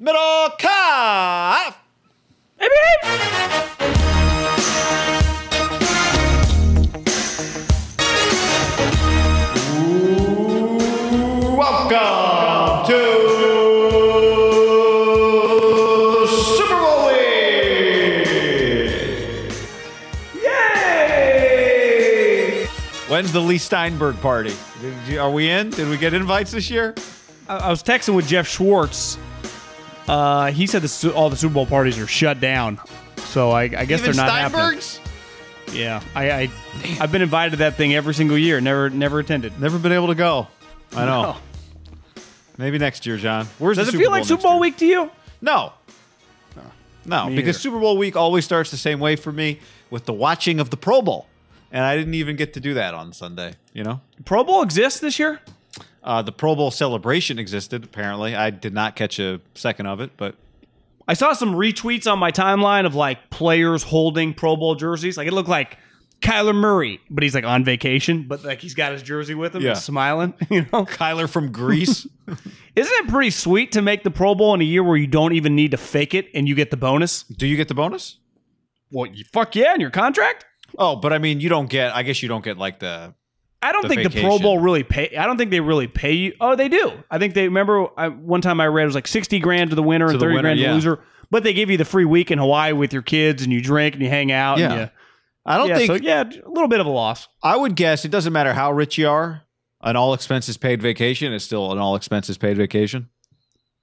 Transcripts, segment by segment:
Middlekauff. Welcome to Super Bowl week. Yay! When's the Leigh Steinberg party? Did you- are we in? Did we get invites this year? I, I was texting with Jeff Schwartz. Uh, he said the, all the Super Bowl parties are shut down. So I, I guess Even they're not happening. Steinberg's? Yeah, I, I I've been invited to that thing every single year. Never never attended. Never been able to go. I know. No. Maybe next year, John. Where's Does the it Super feel like Super Bowl year? week to you? No. No, Me because either. Super Bowl week always starts the same way for me with the watching of the Pro Bowl. And I didn't even get to do that on Sunday, you know? Pro Bowl exists this year. Uh, the Pro Bowl celebration existed, apparently. I did not catch a second of it, but I saw some retweets on my timeline of like players holding Pro Bowl jerseys. Like it looked like Kyler Murray, but he's like on vacation, but like he's got his jersey with him, Yeah. smiling. You know, Kyler from Greece. isn't it pretty sweet to make the Pro Bowl in a year where you don't even need to fake it and you get the bonus? do you get the bonus? Well, you fuck yeah, in your contract. Oh, but I mean, you don't get, I guess you don't get like the, I don't The think the Pro. Bowl really pay. I don't think they really pay you. Oh, they do. I think they remember I, one time I read it was like sixty grand to the winner and the thirty winner, grand to yeah. the loser. But they give you the free week in Hawaii with your kids and you drink and you hang out. Yeah. And you, I don't yeah, think, so yeah, a little bit of a loss. I would guess it doesn't matter how rich you are, an all expenses paid vacation is still an all expenses paid vacation.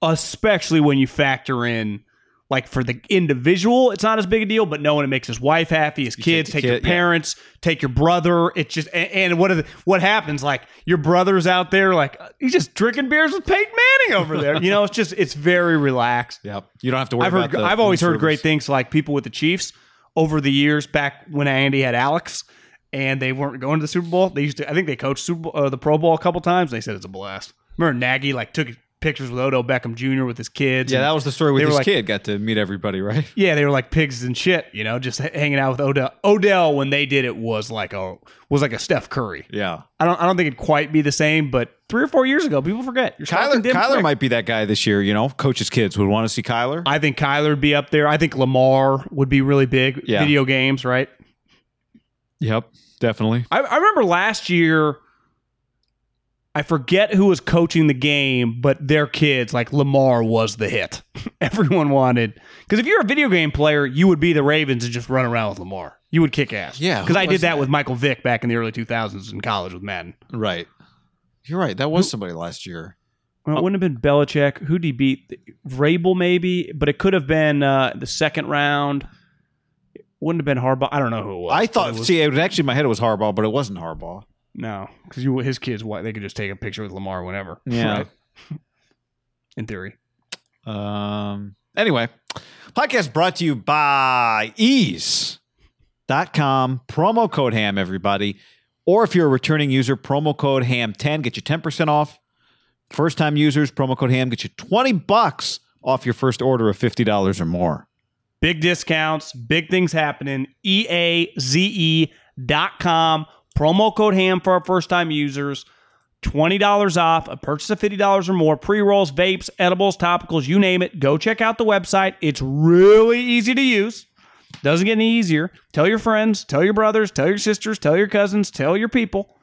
especially when you factor in like for the individual it's not as big a deal but knowing it makes his wife happy his kids take take, the your kid, yeah. parents take your brother. It's just and, and what are the, what happens? Like your brother's out there like uh, he's just drinking beers with Peyton Manning over there. You know it's just it's very relaxed. Yep. You don't have to worry I've about heard I've always heard great things like people with the Chiefs over the years back when Andy had Alex and they weren't going to the Super Bowl. They used to I think they coached Super Bowl, uh, the Pro Bowl a couple times. They said it's a blast. Remember Nagy like took pictures with Odell Beckham Jr. with his kids Yeah, and- that was the story with his like- kid. Got to meet everybody, right? yeah, they were like pigs and shit, you know, just hanging out with Odell. Odell when they did it was like a was like a Steph Curry. Yeah. I don't I don't think it'd quite be the same, but three or four years ago, people forget. You're Kyler, Kyler quick. might be that guy this year. You know, coach's kids would want to see Kyler. I think Kyler would be up there. I think Lamar would be really big. Yeah. Video games, right? yep, definitely. I, I remember last year. I forget who was coaching the game, but their kids, like Lamar, was the hit. Everyone wanted because if you're a video game player, you would be the Ravens and just run around with Lamar. You would kick ass. Yeah, because I did that, that? with Michael Vick back in the early 2000s in college with Madden. Right. You're right. That was somebody last year. Well, it wouldn't have been Belichick. Who did he beat? Vrabel, maybe, but it could have been uh, the second round. It wouldn't have been Harbaugh. I don't know who it was. I thought. it was, see, it was actually in my head it was Harbaugh, but it wasn't Harbaugh. No, because you his kids, what they could just take a picture with Lamar whenever. Yeah. right? In theory, Um. Anyway, podcast brought to you by Eaze.com. Promo code Ham, everybody. Or if you're a returning user, promo code Ham10 get you 10% off. First time users, promo code HAM get you 20 bucks off your first order of $50 or more. Big discounts, big things happening. E EAZE.com. Promo code HAM for our first time users. $20 off a purchase of $50 or more. Pre rolls, vapes, edibles, topicals, you name it. Go check out the website. It's really easy to use. Doesn't get any easier. Tell your friends, tell your brothers, tell your sisters, tell your cousins, tell your people.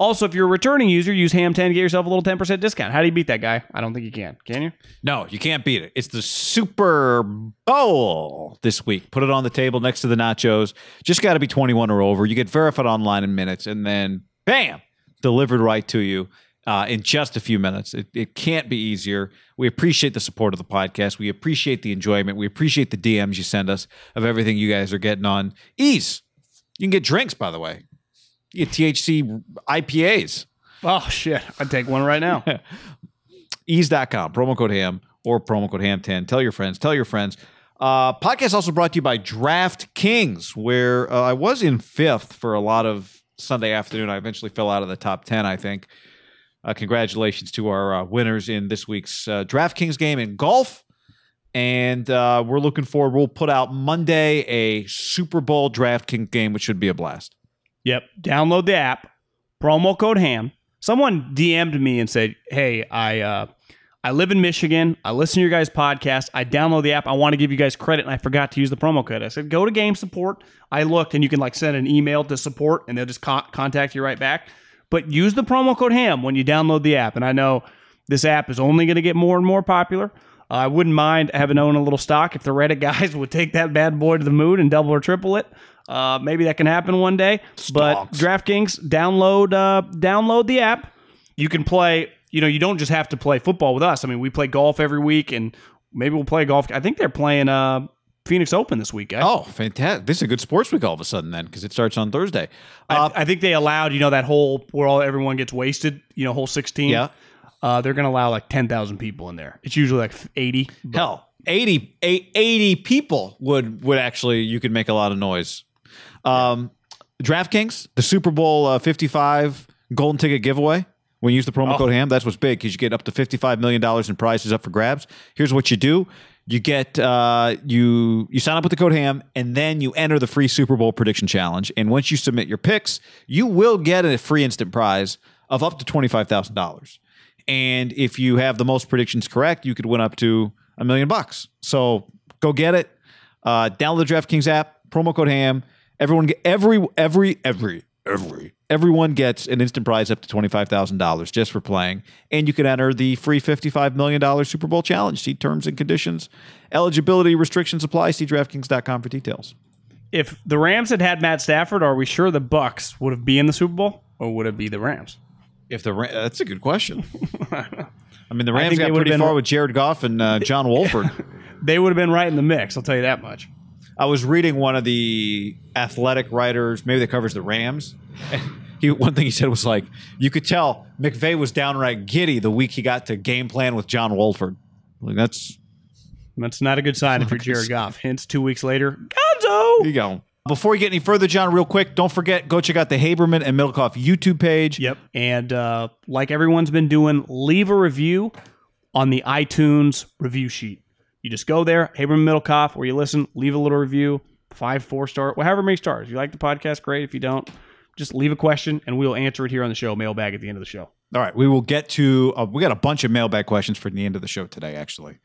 Also, if you're a returning user, use ham10 to get yourself a little 10% discount. How do you beat that guy? I don't think you can. Can you? No, you can't beat it. It's the Super Bowl this week. Put it on the table next to the nachos. Just got to be 21 or over. You get verified online in minutes, and then bam, delivered right to you uh, in just a few minutes. It, it can't be easier. We appreciate the support of the podcast. We appreciate the enjoyment. We appreciate the DMs you send us of everything you guys are getting on Eaze. You can get drinks, by the way. THC IPAs. Oh, shit. I'd take one right now. eaze.com, promo code ham or promo code ham10. Tell your friends, tell your friends. Uh, podcast also brought to you by DraftKings, where uh, I was in fifth for a lot of Sunday afternoon. I eventually fell out of the top 10, I think. Uh, congratulations to our uh, winners in this week's uh, DraftKings game in golf. And uh, we're looking forward. We'll put out Monday a Super Bowl DraftKings game, which should be a blast. Yep. Download the app. Promo code HAM. Someone DM'd me and said, "Hey, I uh, I live in Michigan. I listen to your guys' podcast. I download the app. I want to give you guys credit, and I forgot to use the promo code." I said, "Go to Game Support." I looked, and you can like send an email to support, and they'll just con- contact you right back. But use the promo code HAM when you download the app. And I know this app is only going to get more and more popular. Uh, I wouldn't mind having owned a little stock if the Reddit guys would take that bad boy to the moon and double or triple it. Uh, maybe that can happen one day. But DraftKings, download uh, download the app. You can play. You know, you don't just have to play football with us. I mean, we play golf every week, and maybe we'll play golf. I think they're playing uh, Phoenix Open this week. guys. Oh, fantastic. This is a good sports week all of a sudden, then, because it starts on Thursday. Uh, I, I think they allowed you know that whole where all everyone gets wasted. You know, whole sixteen. Yeah. Uh, they're going to allow like ten thousand people in there. It's usually like eighty. but- Hell, 80, 80 people would would actually you could make a lot of noise. Um, DraftKings, the Super Bowl uh, 55 golden ticket giveaway. When you use the promo Oh. code HAM, that's what's big because you get up to $55 million in prizes up for grabs. Here's what you do. You get uh, you you sign up with the code HAM and then you enter the free Super Bowl prediction challenge. And once you submit your picks, you will get a free instant prize of up to $25,000. And if you have the most predictions correct, you could win up to a million bucks. So go get it. Uh, download the DraftKings app, promo code HAM. Everyone every every every every everyone gets an instant prize up to twenty five thousand dollars just for playing, and you can enter the free fifty five million dollars Super Bowl challenge. See terms and conditions. Eligibility restrictions apply. See DraftKings.com for details. If the Rams had had Matt Stafford, are we sure the Bucs would have been in the Super Bowl, or would it be the Rams? If the Ra- that's a good question. I mean, the I Rams think they got would've pretty been- far with Jared Goff and uh, John Wolford. They would have been right in the mix. I'll tell you that much. I was reading one of the athletic writers, maybe that covers the Rams. He, one thing he said was like, you could tell McVay was downright giddy the week he got to game plan with John Wolford. Like that's That's not a good sign if you're Jared Goff. Hence, two weeks later, Gonzo. you go. Before we get any further, John, real quick, don't forget go check out the Haberman and Middlekauff YouTube page. Yep. And uh, like everyone's been doing, leave a review on the iTunes review sheet. You just go there, Haberman Middlekauff, where you listen, leave a little review, five, four star, whatever many stars. If you like the podcast, great. If you don't, just leave a question and we'll answer it here on the show, mailbag at the end of the show. All right, we will get to. Uh, we got a bunch of mailbag questions for the end of the show today, actually.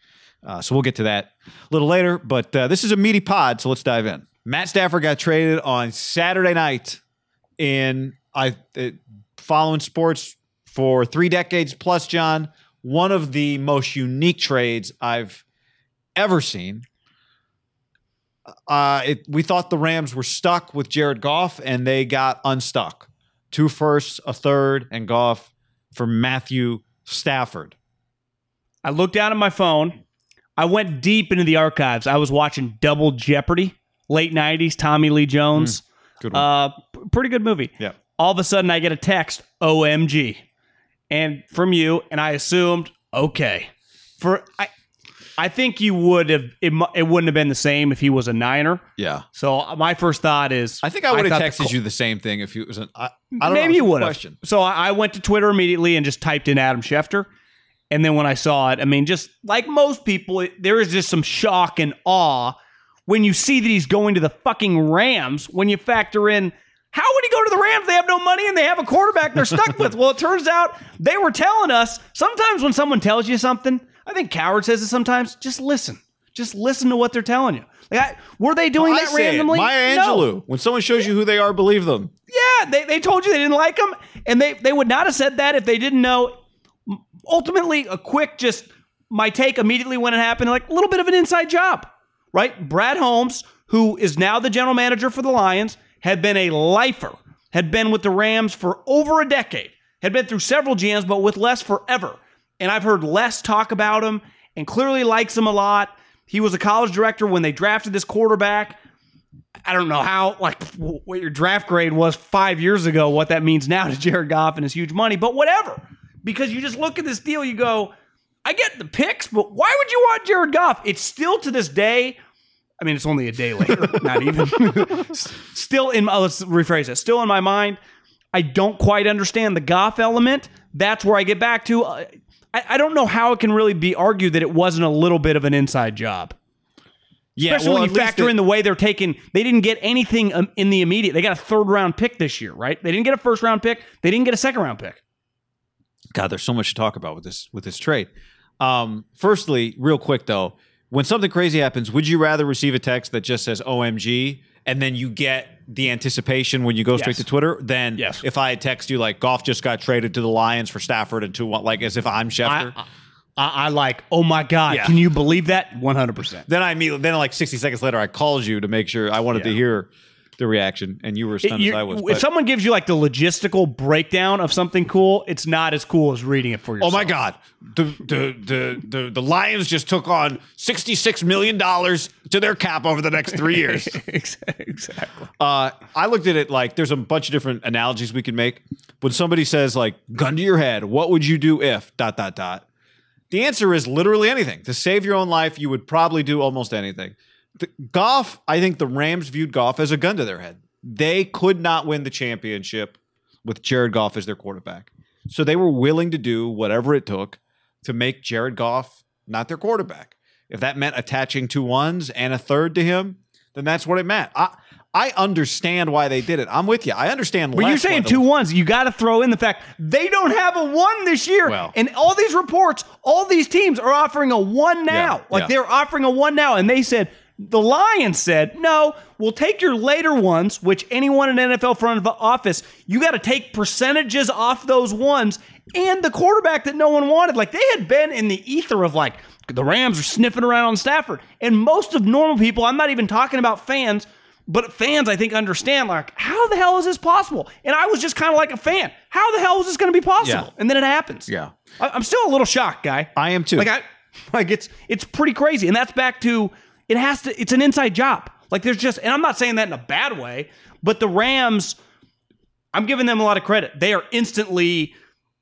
Uh, so we'll get to that a little later. But uh, this is a meaty pod, so let's dive in. Matt Stafford got traded on Saturday night in I uh, following sports for three decades plus. John, one of the most unique trades I've ever seen. Uh, it, we thought the Rams were stuck with Jared Goff, and they got unstuck. Two firsts, a third, and Goff for Matthew Stafford. I looked down at my phone. I went deep into the archives. I was watching Double Jeopardy, late 90s, Tommy Lee Jones. Good one. Uh, p- pretty good movie. Yeah. All of a sudden, I get a text, OMG, and from you, and I assumed, okay. For I, I think you would have. It, it wouldn't have been the same if he was a Niner. yeah. So uh, my first thought is, I think I would have thought the texted you the same thing if it was an. I, I don't Maybe know. you would have. So I, I went to Twitter immediately and just typed in Adam Schefter, And then when I saw it, I mean, just like most people, it, there is just some shock and awe when you see that he's going to the fucking Rams. When you factor in how would he go to the Rams? They have no money and they have a quarterback they're stuck with. Well, it turns out they were telling us sometimes when someone tells you something, I think Cowherd says it sometimes, just listen. Just listen to what they're telling you. Like, I, were they doing I that say it. randomly? Maya No. Angelou. When someone shows you who they are, believe them. Yeah, they, they told you they didn't like him, and they, they would not have said that if they didn't know. Ultimately, a quick just my take immediately when it happened, like a little bit of an inside job, right? Brad Holmes, who is now the general manager for the Lions, had been a lifer, had been with the Rams for over a decade, had been through several GMs, but with Les forever. And I've heard Les talk about him and clearly likes him a lot. He was a college director when they drafted this quarterback. I don't know how, like, what your draft grade was five years ago, what that means now to Jared Goff and his huge money, but whatever. Because you just look at this deal, you go, I get the picks, but why would you want Jared Goff? It's still to this day, I mean, it's only a day later, not even. still in my, let's rephrase it, still in my mind, I don't quite understand the Goff element. That's where I get back to. uh, I, I don't know how it can really be argued that it wasn't a little bit of an inside job. Yeah, Especially when you factor in the way they're taking, they didn't get anything um, in the immediate. They got a third round pick this year, right? They didn't get a first round pick. They didn't get a second round pick. God, there's so much to talk about with this with this trade. Um, firstly, real quick though, when something crazy happens, would you rather receive a text that just says "OMG" and then you get the anticipation when you go straight Yes. to Twitter than Yes. if I text you like Goff just got traded to the Lions for Stafford and two one like as if I'm Schefter? I, I, I like, oh my God, Yeah. can you believe that? 100%. then I immediately then like 60 seconds later I called you to make sure I wanted to hear the reaction and you were as stunned You- as I was. if but- someone gives you like the logistical breakdown of something cool, it's not as cool as reading it for yourself. Oh my God! The, the the the the Lions just took on sixty six million dollars to their cap over the next three years. exactly. Uh, I looked at it like there's a bunch of different analogies we can make. When somebody says like gun to your head, what would you do if dot dot dot? The answer is literally anything. To save your own life, you would probably do almost anything. The, Goff, I think the Rams viewed Goff as a gun to their head. They could not win the championship with Jared Goff as their quarterback. So they were willing to do whatever it took to make Jared Goff not their quarterback. If that meant attaching two ones and a third to him, then that's what it meant. I I understand why they did it. I'm with you. I understand. When you're saying two ones, you got to throw in the fact they don't have a one this year. Well. and all these reports, all these teams are offering a one now. Yeah, like yeah. they're offering a one now. And they said, the Lions said, no, we'll take your later ones, which anyone in NFL front of office, you got to take percentages off those ones and the quarterback that no one wanted. Like they had been in the ether of like, the Rams are sniffing around on Stafford. And most of normal people, I'm not even talking about fans, but fans, I think, understand like, how the hell is this possible? And I was just kind of like a fan. How the hell is this going to be possible? Yeah. And then it happens. Yeah. I, I'm still a little shocked, guy. I am too. Like I, like it's it's pretty crazy, and that's back to it has to. It's an inside job. Like there's just, and I'm not saying that in a bad way, but the Rams, I'm giving them a lot of credit. They are instantly.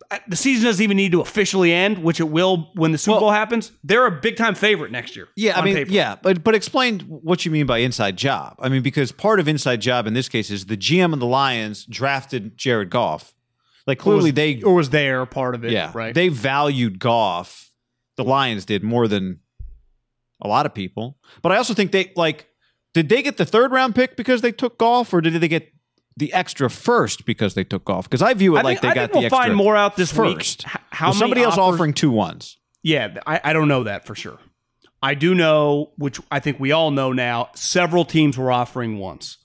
uh, The season doesn't even need to officially end, which it will when the Super Bowl happens. They're a big time favorite next year. Yeah, I mean, paper. yeah, but but explain what you mean by inside job. I mean, because part of inside job in this case is the GM of the Lions drafted Jared Goff. Like clearly was, they, or was there part of it. yeah, right. They valued Goff. The Lions did more than a lot of people. But I also think they like did they get the third round pick because they took Goff, or did they get the extra first because they took Goff? Because I view it I like think, they I got think the we'll extra find more out this first. week. How Was many somebody else offers- offering two ones? Yeah, I, I don't know that for sure. I do know, which I think we all know now, several teams were offering once.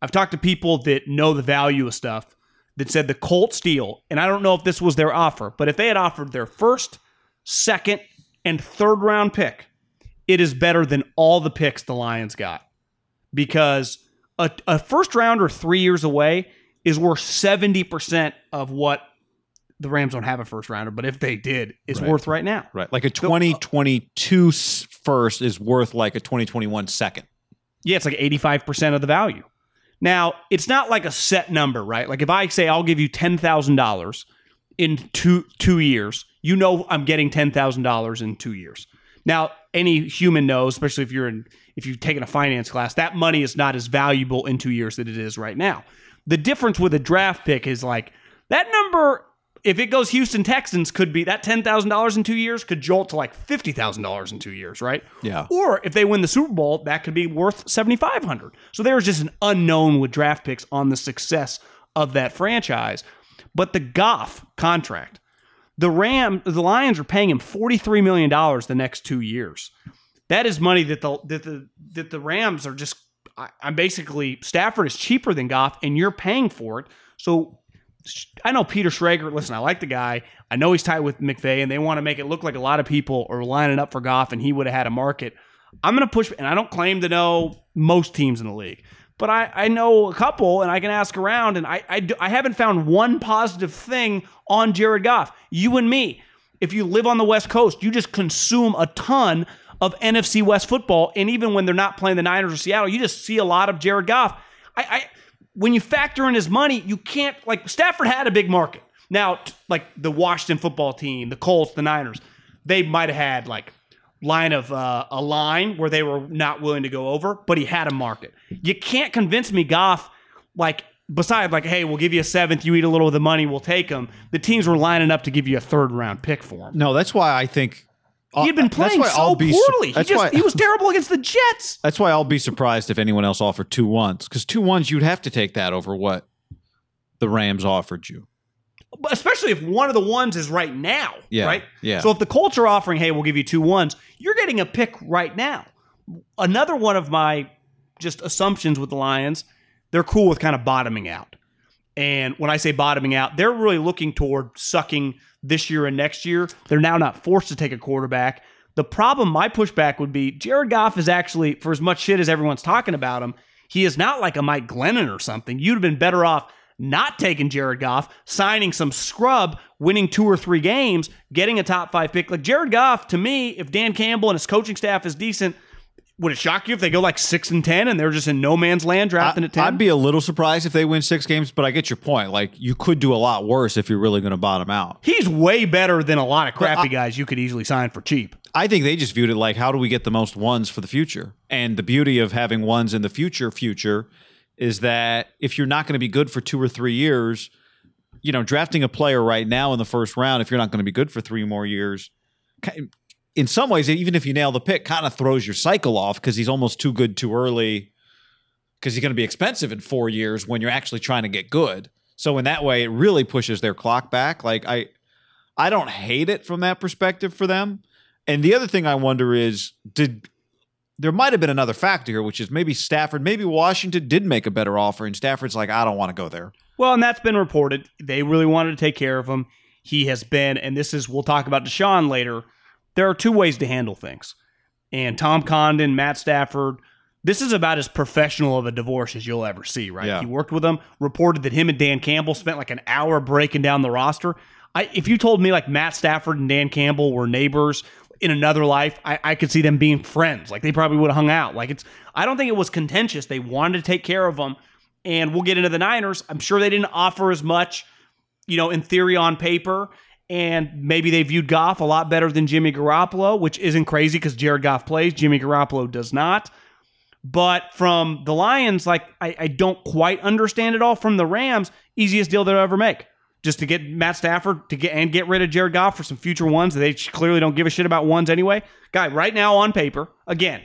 I've talked to people that know the value of stuff that said the Colts deal, and I don't know if this was their offer, but if they had offered their first, second, and third round pick, it is better than all the picks the Lions got. Because a, a first rounder three years away is worth 70% of what the Rams don't have a first rounder, but if they did, it's Right. worth right now. Right. Like a uh, 2022 s- first is worth like a 2021 second. Yeah, it's like 85% of the value. Now, it's not like a set number, right? Like if I say I'll give you $10,000 in two two years, you know I'm getting $10,000 in 2 years. Now, any human knows, especially if you're in if you've taken a finance class, that money is not as valuable in 2 years that it is right now. The difference with a draft pick is like that number if it goes Houston Texans, could be that ten thousand dollars in two years could jolt to like fifty thousand dollars in two years, right? Yeah. Or if they win the Super Bowl, that could be worth seventy five hundred. So there's just an unknown with draft picks on the success of that franchise. But the Goff contract, the Ram, the Lions are paying him forty three million dollars the next two years. That is money that the that the that the Rams are just. I, I'm basically Stafford is cheaper than Goff, and you're paying for it. So I know Peter Schrager. Listen, I like the guy. I know he's tight with McVay, and they want to make it look like a lot of people are lining up for Goff, and he would have had a market. I'm going to push, and I don't claim to know most teams in the league, but I, I know a couple, and I can ask around, and I, I, I haven't found one positive thing on Jared Goff. You and me, if you live on the West Coast, you just consume a ton of NFC West football, and even when they're not playing the Niners or Seattle, you just see a lot of Jared Goff. I, I when you factor in his money, you can't like Stafford had a big market. Now, like the Washington football team, the Colts, the Niners, they might have had like line of uh, a line where they were not willing to go over, but he had a market. You can't convince me Goff like besides like hey, we'll give you a seventh, you eat a little of the money, we'll take him. The teams were lining up to give you a third round pick for him. No, that's why I think He had been That's playing why so I'll be su- poorly. He that's just why- he was terrible against the Jets. That's why I'll be surprised if anyone else offered two ones because two ones you'd have to take that over what the Rams offered you. Especially if one of the ones is right now. Yeah, Right? yeah. So if the Colts are offering, hey, we'll give you two ones, you're getting a pick right now. Another one of my just assumptions with the Lions, they're cool with kind of bottoming out. And when I say bottoming out, they're really looking toward sucking this year and next year. They're now not forced to take a quarterback. The problem, my pushback would be Jared Goff is actually, for as much shit as everyone's talking about him, he is not like a Mike Glennon or something. You'd have been better off not taking Jared Goff, signing some scrub, winning two or three games, getting a top five pick. Like Jared Goff, to me, if Dan Campbell and his coaching staff is decent, would it shock you if they go like six and ten and they're just in no man's land drafting I, at ten? I'd be a little surprised if they win six games, but I get your point. Like you could do a lot worse if you're really going to bottom out. He's way better than a lot of crappy I- guys you could easily sign for cheap. I think they just viewed it like how do we get the most ones for the future? And the beauty of having ones in the future future is that if you're not going to be good for two or three years, you know, drafting a player right now in the first round, if you're not going to be good for three more years, in some ways, even if you nail the pick, kind of throws your cycle off because he's almost too good too early because he's going to be expensive in four years when you're actually trying to get good. So in that way, it really pushes their clock back. Like I, I don't hate it from that perspective for them. And the other thing I wonder is, did there might have been another factor here, which is maybe Stafford, maybe Washington did make a better offer, and Stafford's like, I don't want to go there. Well, and that's been reported. They really wanted to take care of him. He has been, and this is we'll talk about Deshaun later. There are two ways to handle things. And Tom Condon, Matt Stafford, this is about as professional of a divorce as you'll ever see, right? Yeah. He worked with them, reported that him and Dan Campbell spent like an hour breaking down the roster. I, if you told me like Matt Stafford and Dan Campbell were neighbors in another life, I, I could see them being friends. Like they probably would have hung out. Like it's, I don't think it was contentious. They wanted to take care of them. And we'll get into the Niners. I'm sure they didn't offer as much, you know, in theory on paper. And maybe they viewed Goff a lot better than Jimmy Garoppolo, which isn't crazy because Jared Goff plays. Jimmy Garoppolo does not. But from the Lions, like I, I don't quite understand it all. From the Rams, easiest deal they'll ever make. Just to get Matt Stafford to get and get rid of Jared Goff for some future ones. That they clearly don't give a shit about ones anyway. Guy, right now on paper, again,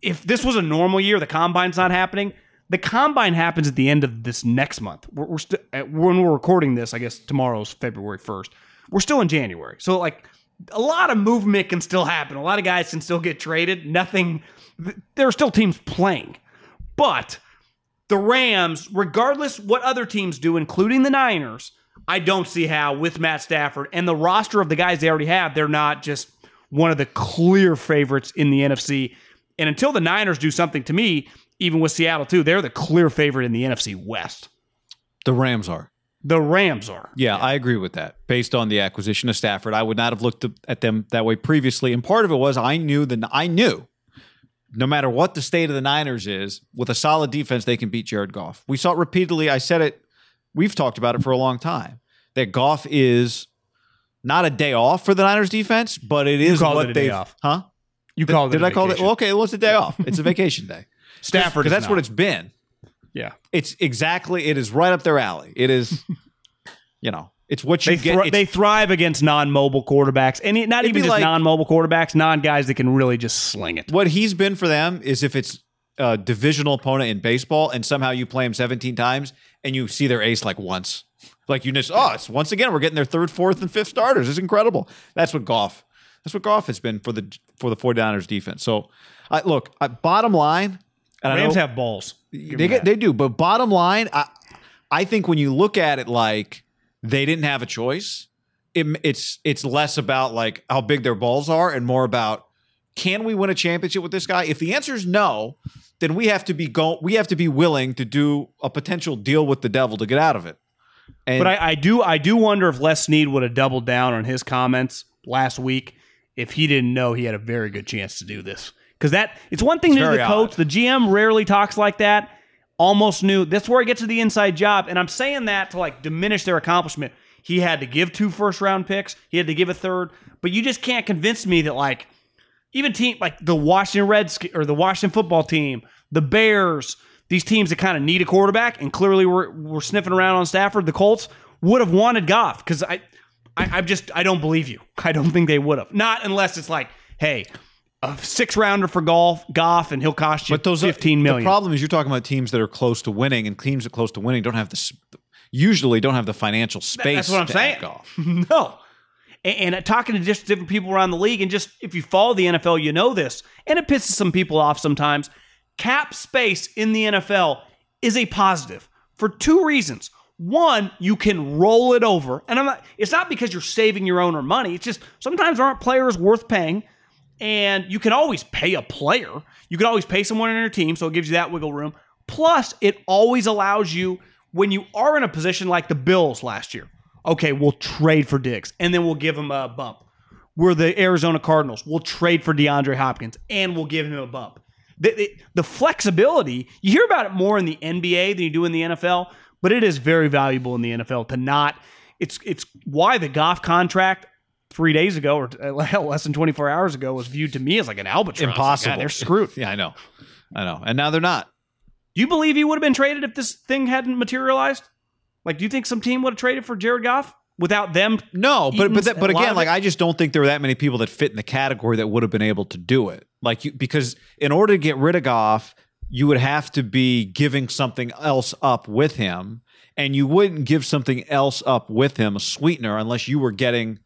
if this was a normal year, the combine's not happening. The combine happens at the end of this next month. We're, we're still when we're recording this. I guess tomorrow's February first. We're still in January, so like a lot of movement can still happen. A lot of guys can still get traded. Nothing. th- There are still teams playing, but the Rams, regardless what other teams do, including the Niners, I don't see how with Matt Stafford and the roster of the guys they already have, they're not just one of the clear favorites in the NFC. And until the Niners do something to me, even with Seattle too, they're the clear favorite in the NFC West. The Rams are. The Rams are. Yeah, I agree with that. Based on the acquisition of Stafford, I would not have looked at them that way previously. And part of it was I knew that I knew no matter what the state of the Niners is, with a solid defense, they can beat Jared Goff. We saw it repeatedly. I said it. We've talked about it for a long time. That Goff is not a day off for the Niners defense, but it is what it a day they off. Huh? You called it. Did it. I call it? Well, okay, well, it's a day off. It's a vacation day. Stafford. because that's what it's been. Yeah. It's exactly. It is right up their alley. It is, you know, It's what you They, get. thri- they thrive against non-mobile quarterbacks, and it- not even just like- non-mobile quarterbacks, non-guys that can really just sling it. what he's been for them is if it's a divisional opponent in baseball and somehow you play him 17 times and you see their ace like once. Like you just, oh, it's once again, we're getting their third, fourth, and fifth starters. It's incredible. That's what Goff. That's what Goff has been for the for the 49ers defense. So, I look, I, bottom line, and Rams know- have balls. Give they get that. they do, but bottom line, I I think when you look at it like they didn't have a choice, it, it's it's less about like how big their balls are and more about can we win a championship with this guy? If the answer is no, then we have to be go we have to be willing to do a potential deal with the devil to get out of it. And But I, I do I do wonder if Les Snead would have doubled down on his comments last week if he didn't know he had a very good chance to do this. Because that it's one thing to the coach. odd. The GM rarely talks like that. Almost knew that's where he gets to the inside job. And I'm saying that to like diminish their accomplishment. He had to give two first round picks. He had to give a third. But you just can't convince me that like even team like the Washington Reds or the Washington football team, the Bears, these teams that kind of need a quarterback and clearly we're, we're sniffing around on Stafford, the Colts would have wanted Goff because I, I, I just I don't believe you. I don't think they would have. Not unless it's like, hey, a six rounder for golf, Goff, and he'll cost you but those are- fifteen million. The problem is you're talking about teams that are close to winning, and teams that are close to winning don't have the usually don't have the financial space. That's what I'm to saying. golf. no. And, and talking to just different people around the league, and just if you follow the NFL, you know this, and it pisses some people off sometimes. Cap space in the NFL is a positive for two reasons. One, you can roll it over, and I'm not. It's not because you're saving your owner money. It's just sometimes aren't players worth paying, and you can always pay a player. You can always pay someone in your team, so it gives you that wiggle room. Plus, it always allows you when you are in a position like the Bills last year. Okay, we'll trade for Diggs, and then we'll give him a bump. We're the Arizona Cardinals. We'll trade for DeAndre Hopkins, and we'll give him a bump. The, the, the flexibility, you hear about it more in the NBA than you do in the NFL, but it is very valuable in the NFL to not. It's it's why the Goff contract three days ago or uh, less than 24 hours ago was viewed to me as like an albatross. Like, Impossible. God, they're screwed. yeah, I know, I know, and now they're not. Do you believe he would have been traded if this thing hadn't materialized? Like, do you think some team would have traded for Jared Goff without them? No, but but that, but again, like I just don't think there were that many people that fit in the category that would have been able to do it. Like you, because in order to get rid of Goff, you would have to be giving something else up with him, and you wouldn't give something else up with him a sweetener unless you were getting.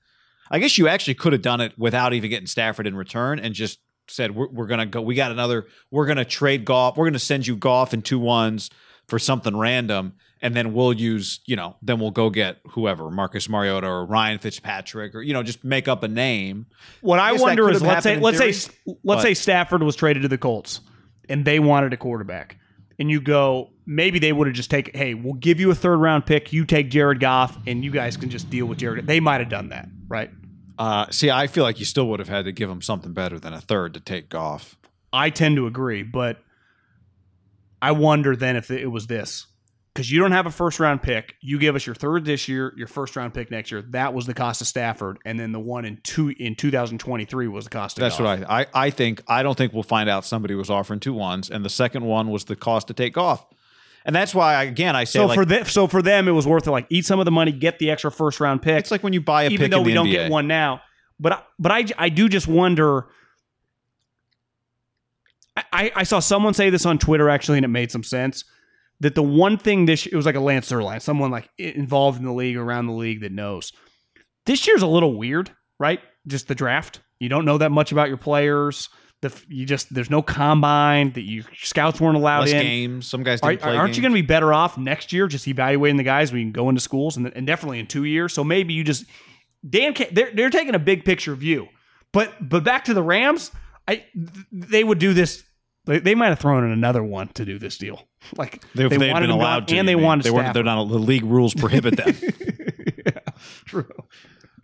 I guess you actually could have done it without even getting Stafford in return, and just said we're, we're gonna go. We got another. We're gonna trade Goff. We're gonna send you Goff and two ones for something random, and then we'll use. You know, then we'll go get whoever Marcus Mariota or Ryan Fitzpatrick or you know just make up a name. What I, that wonder is let's say let's say let's say Stafford was traded to the Colts and they wanted a quarterback. And you go, maybe they would have just taken, hey, we'll give you a third round pick. You take Jared Goff, and you guys can just deal with Jared. They might have done that, right? Uh, see, I feel like you still would have had to give him something better than a third to take Goff. I tend to agree, but I wonder then if it was this because you don't have a first round pick. You give us your third this year, your first round pick next year. That was the cost of Stafford, and then the one in two in 2023 was the cost of. That's what I, I think. I don't think we'll find out somebody was offering two ones, and the second one was the cost to take off. And that's why, again, I say So like, for them, so for them, it was worth it. Like eat some of the money, get the extra first round pick. it's like when you buy a pick. even though we don't NBA. get one now. But but I I do just wonder. I, I saw someone say this on Twitter actually, and it made some sense. That the one thing this it was like a Lance Zierlein, someone like involved in the league, around the league that knows. This year's a little weird, right? Just the draft. You don't know that much about your players. The you just there's no combine that you scouts weren't allowed Less in. games. Some guys Are, didn't play. aren't you going to be better off next year just evaluating the guys when you can go into schools and, and definitely in two years? So maybe you just Dan. They're they're taking a big picture view, but but back to the Rams, I they would do this. They, they might have thrown in another one to do this deal. Like They've, they they've wanted been allowed to, and they you mean. wanted They weren't. They're not. The league rules prohibit them. True.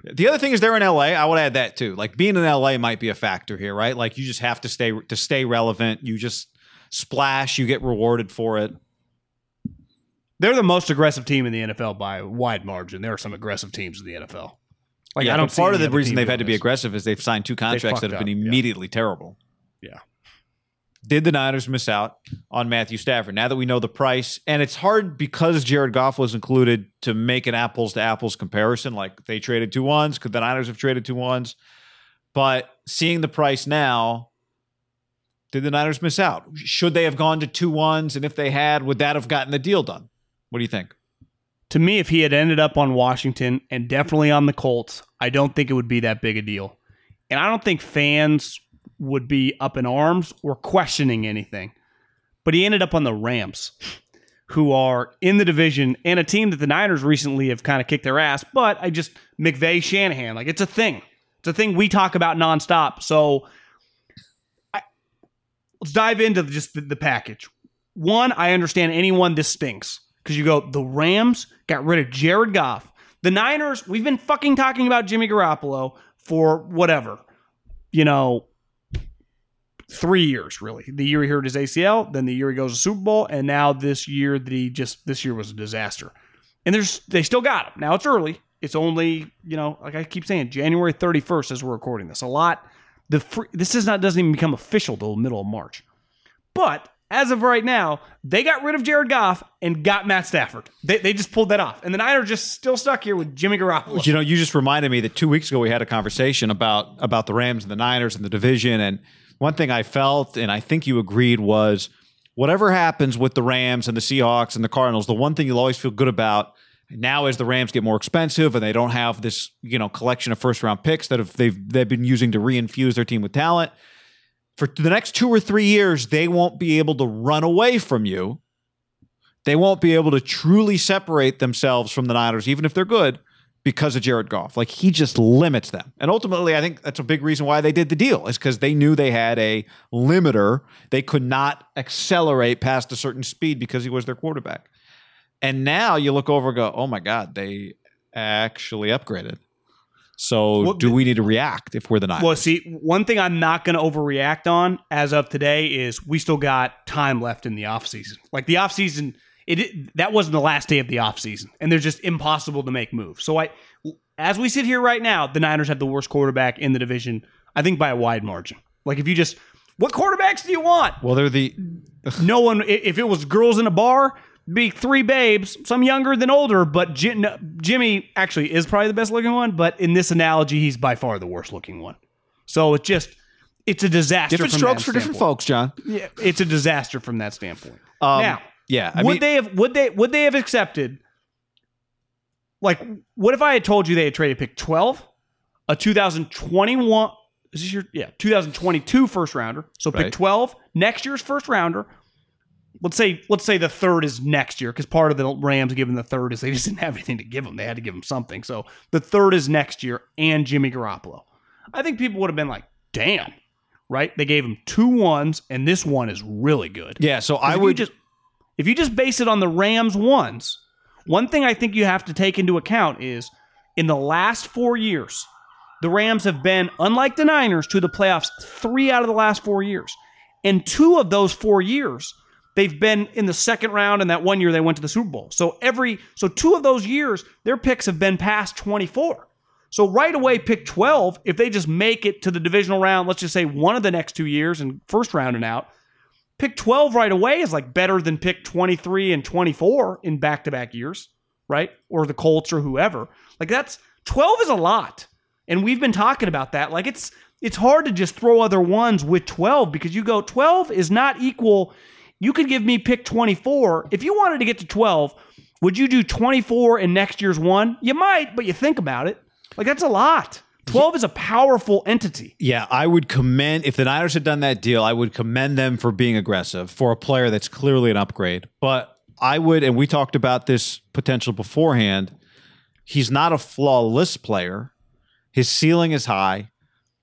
The other thing is they're in LA. I would add that too. Like being in LA might be a factor here, right? Like you just have to stay to stay relevant. You just splash, you get rewarded for it. They're the most aggressive team in the NFL by a wide margin. There are some aggressive teams in the NFL. Like yeah, I don't. but see part of the reason they've had to be this. aggressive is they've signed two contracts that fucked have been up, yeah. immediately terrible. Did the Niners miss out on Matthew Stafford? Now that we know the price, and it's hard because Jared Goff was included to make an apples to apples comparison. Like they traded two ones, could the Niners have traded two ones? But seeing the price now, did the Niners miss out? Should they have gone to two ones? And if they had, would that have gotten the deal done? What do you think? To me, if he had ended up on Washington and definitely on the Colts, I don't think it would be that big a deal. And I don't think fans would be up in arms or questioning anything. But he ended up on the Rams, who are in the division and a team that the Niners recently have kind of kicked their ass. But I just, McVay Shanahan, like it's a thing. It's a thing we talk about nonstop. So I, let's dive into just the, the package. One, I understand anyone this stinks because you go, the Rams got rid of Jared Goff. The Niners, we've been fucking talking about Jimmy Garoppolo for whatever, you know, three years really. The year he hurt his ACL, then the year he goes to Super Bowl, and now this year that he just this year was a disaster. And there's they still got him. Now it's early. It's only you know like I keep saying January 31st as we're recording this. A lot. The free, this is not doesn't even become official till the middle of March. But as of right now, they got rid of Jared Goff and got Matt Stafford. They, they just pulled that off. And the Niners just still stuck here with Jimmy Garoppolo. You know, you just reminded me that two weeks ago we had a conversation about about the Rams and the Niners and the division. And one thing I felt, and I think you agreed, was whatever happens with the Rams and the Seahawks and the Cardinals, the one thing you'll always feel good about now as the Rams get more expensive and they don't have this, you know, collection of first round picks that have they've they've been using to reinfuse their team with talent. For the next two or three years, they won't be able to run away from you. They won't be able to truly separate themselves from the Niners, even if they're good, because of Jared Goff. Like he just limits them. And ultimately, I think that's a big reason why they did the deal, is because they knew they had a limiter. They could not accelerate past a certain speed because he was their quarterback. And now you look over and go, oh my God, they actually upgraded. So Well, do we need to react if we're the Niners? Well, see, one thing I'm not going to overreact on as of today is we still got time left in the offseason. Like the offseason, it it- that wasn't the last day of the offseason, and they're just impossible to make moves. So I, as we sit here right now, the Niners have the worst quarterback in the division. I think by a wide margin. Like if you just, what quarterbacks do you want? well, they're the no one if it was girls in a bar be three babes some younger than older but no, jimmy actually is probably the best looking one but in this analogy he's by far the worst looking one so it just it's a disaster different from strokes that for different folks, John. yeah, it's a disaster from that standpoint Um, now yeah, I would mean, they have would they would they have accepted like what if i had told you they had traded pick 12 a 2021 is this your yeah 2022 first rounder so pick Right. 12 next year's first rounder let's say let's say the third is next year because part of the rams giving the third is they just didn't have anything to give them they had to give them something so the third is next year and jimmy garoppolo i think people would have been like damn right they gave him two ones and this one is really good yeah. So I would just if you just base it on the Rams ones, one thing I think you have to take into account is in the last four years, the Rams have been, unlike the Niners, to the playoffs three out of the last four years. And two of those four years, they've been in the second round, and that one year they went to the Super Bowl. So every so two of those years, their picks have been past 24. So right away, pick 12, if they just make it to the divisional round, let's just say one of the next two years and first round and out, pick 12 right away is like better than pick 23 and 24 in back-to-back years right? Or the colts or whoever. Like that's 12 is a lot. And we've been talking about that. Like it's it's hard to just throw other ones with 12 because you go 12 is not equal. You could give me pick 24 if you wanted to get to 12 would you do 24 in next year's one? You might but you think about it. Like that's a lot 12 is a powerful entity Yeah, I would commend if the Niners had done that deal, I would commend them for being aggressive for a player that's clearly an upgrade. But I would, and we talked about this potential beforehand. He's not a flawless player. His ceiling is high,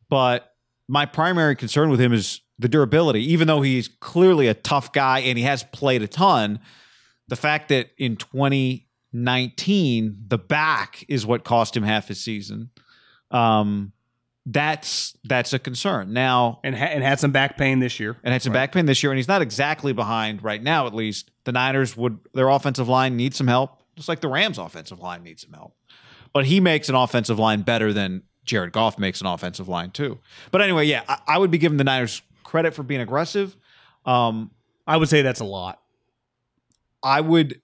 but my primary concern with him is the durability. Even though he's clearly a tough guy and he has played a ton, the fact that in 2019 the back is what cost him half his season. Um, that's that's a concern. Now and, ha- and had some back pain this year. And had some back pain this year and he's not exactly behind right now at least. The niners would their offensive line needs some help just like the rams offensive line needs some help. But he makes an offensive line better than jared goff makes an offensive line too. But anyway yeah i, I would be giving the niners credit for being aggressive. Um, I would say that's a lot. I would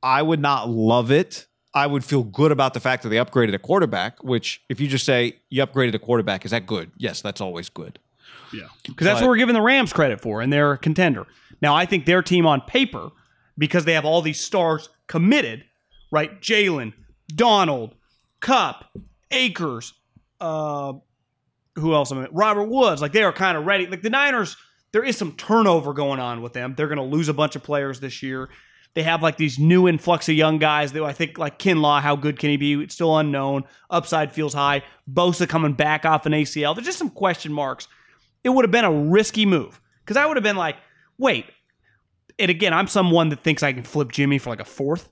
I would not love it. I would feel good about the fact that they upgraded a quarterback, which if you just say you upgraded a quarterback, is that good? Yes, that's always good. Yeah. Because that's what we're giving the Rams credit for, and they're a contender. Now, I think their team on paper, because they have all these stars committed, right? Jalen, Donald, Kupp, Akers, uh, who else? am I- Robert Woods. Like they are kind of ready. Like the Niners, there is some turnover going on with them. They're going to lose a bunch of players this year. They have like these new influx of young guys that I think like Kinlaw, how good can he be? It's still unknown. Upside feels high. Bosa coming back off an ACL. There's just some question marks. It would have been a risky move because I would have been like, wait. And again, I'm someone that thinks I can flip Jimmy for like a fourth.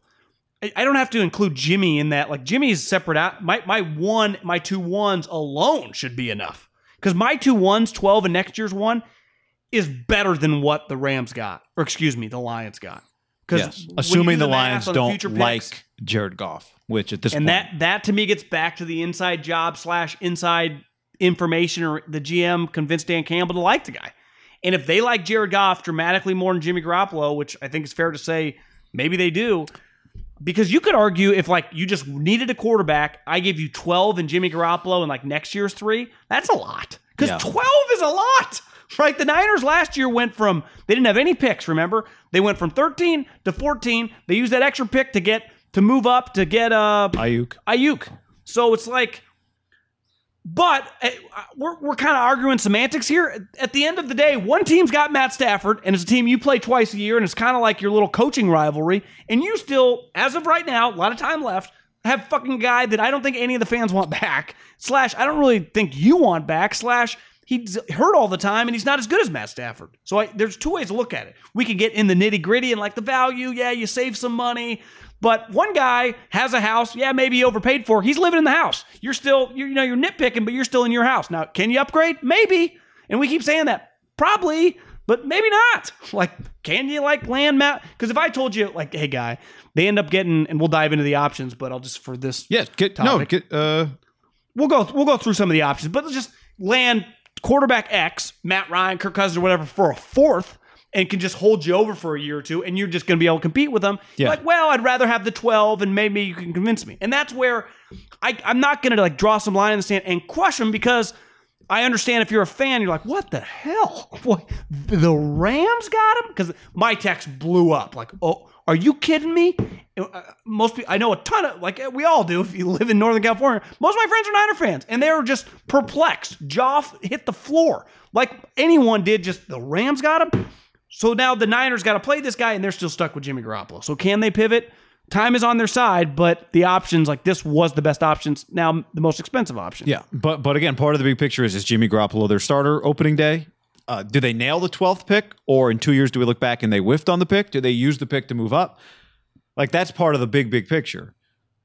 I don't have to include Jimmy in that. Like Jimmy is separate out. My my one, my two ones alone should be enough. Because my two ones, 12 and next year's one, is better than what the Rams got. Or excuse me, the Lions got. Because Yes, assuming the, Lions don't future like Jared Goff, which at this and point, that that to me gets back to the inside job slash inside information or the GM convinced Dan Campbell to like the guy. And if they like Jared Goff dramatically more than Jimmy Garoppolo, which I think is fair to say, maybe they do, because you could argue if like you just needed a quarterback, I give you 12 and Jimmy Garoppolo and like next year's three, that's a lot. Because Yeah. 12 is a lot. Right? The Niners last year went from they didn't have any picks, remember? They went from 13 to 14. They used that extra pick to get to move up to get uh Aiyuk. Aiyuk. So it's like, but eh, we're, we're kind of arguing semantics here. At the end of the day, one team's got Matt Stafford, and it's a team you play twice a year, and it's kind of like your little coaching rivalry. And you still, as of right now, a lot of time left, have fucking guy that I don't think any of the fans want back. Slash, I don't really think you want back. Slash, he's hurt all the time, and he's not as good as Matt Stafford. So I, there's two ways to look at it. We can get in the nitty gritty and like the value. Yeah, you save some money. But one guy has a house, yeah, maybe overpaid for. He's living in the house. You're still, you're, you know, you're nitpicking, but you're still in your house. Now, can you upgrade? Maybe. And we keep saying that. Probably, but maybe not. Like, can you like land Matt? Because if I told you, like, hey, guy, they end up getting, and we'll dive into the options, but I'll just for this, Yes, get no, Topic. get uh we'll go, we'll go through some of the options, but let's just land quarterback X, Matt Ryan, Kirk Cousins, or whatever, for a fourth. And can just hold you over for a year or two, and you're just going to be able to compete with them. Yeah. Like, well, I'd rather have the 12, and maybe you can convince me. And that's where I, I'm not going to like draw some line in the sand and crush them because I understand if you're a fan, you're like, what the hell? What, the Rams got him? Because my text blew up. Like, oh, are you kidding me? Uh, Most people, I know a ton of, like we all do if you live in Northern California. Most of my friends are Niner fans, and they were just perplexed. Joff hit the floor like anyone did. Just the Rams got him. So now the Niners got to play this guy, and they're still stuck with Jimmy Garoppolo. So can they pivot? Time is on their side, but the options like this was the best options. Now the most expensive option. yeah, but but again, part of the big picture is is Jimmy Garoppolo their starter opening day? Uh, do they nail the twelfth pick, or in two years do we look back and they whiffed on the pick? Do they use the pick to move up? Like that's part of the big big picture.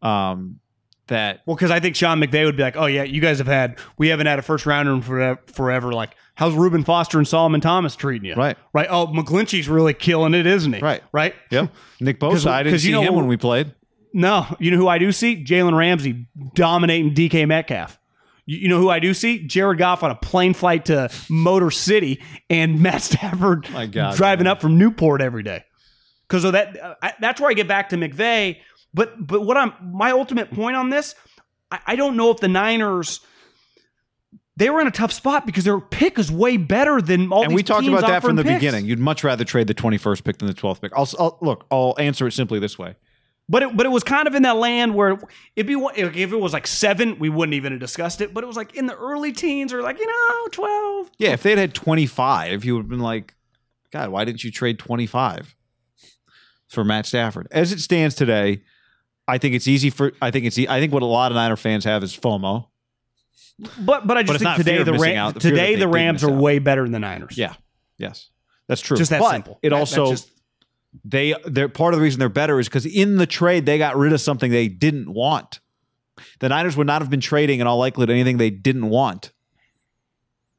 Um, that Well, because I think Sean McVay would be like, "Oh yeah, you guys have had we haven't had a first rounder in forever. forever. Like, how's Reuben Foster and Solomon Thomas treating you? Right. right. Oh, McGlinchey's really killing it, isn't he? Right. right. Yep. Nick Bosa, I didn't see you know- him when we played. No, you know who I do see? Jalen Ramsey dominating DK Metcalf. You, know who I do see? Jared Goff on a plane flight to Motor City and Matt Stafford My God, driving up from Newport every day. Because of that, uh, I, that's where I get back to McVay. But but what I'm my ultimate point on this, I, I don't know if the Niners. They were in a tough spot because their pick is way better than all And we talked about that from the picks. beginning. You'd much rather trade the 21st pick than the 12th pick. I'll, I'll look. I'll answer it simply this way. But it, but it was kind of in that land where it'd be if it was like seven, we wouldn't even have discussed it. But it was like in the early teens or like you know twelve. Yeah, if they'd had 25, you would have been like, God, why didn't you trade 25 for Matt Stafford? As it stands today, I think it's easy for. I think it's. I think what a lot of Niner fans have is FOMO. But but I just not think today the Ram, out, the today the Rams are out. way better than the Niners. Yeah. Yes, that's true. just that But simple. It That- also that's just- they they're part of the reason they're better is because in the trade they got rid of something they didn't want. The Niners would not have been trading in all likelihood anything they didn't want.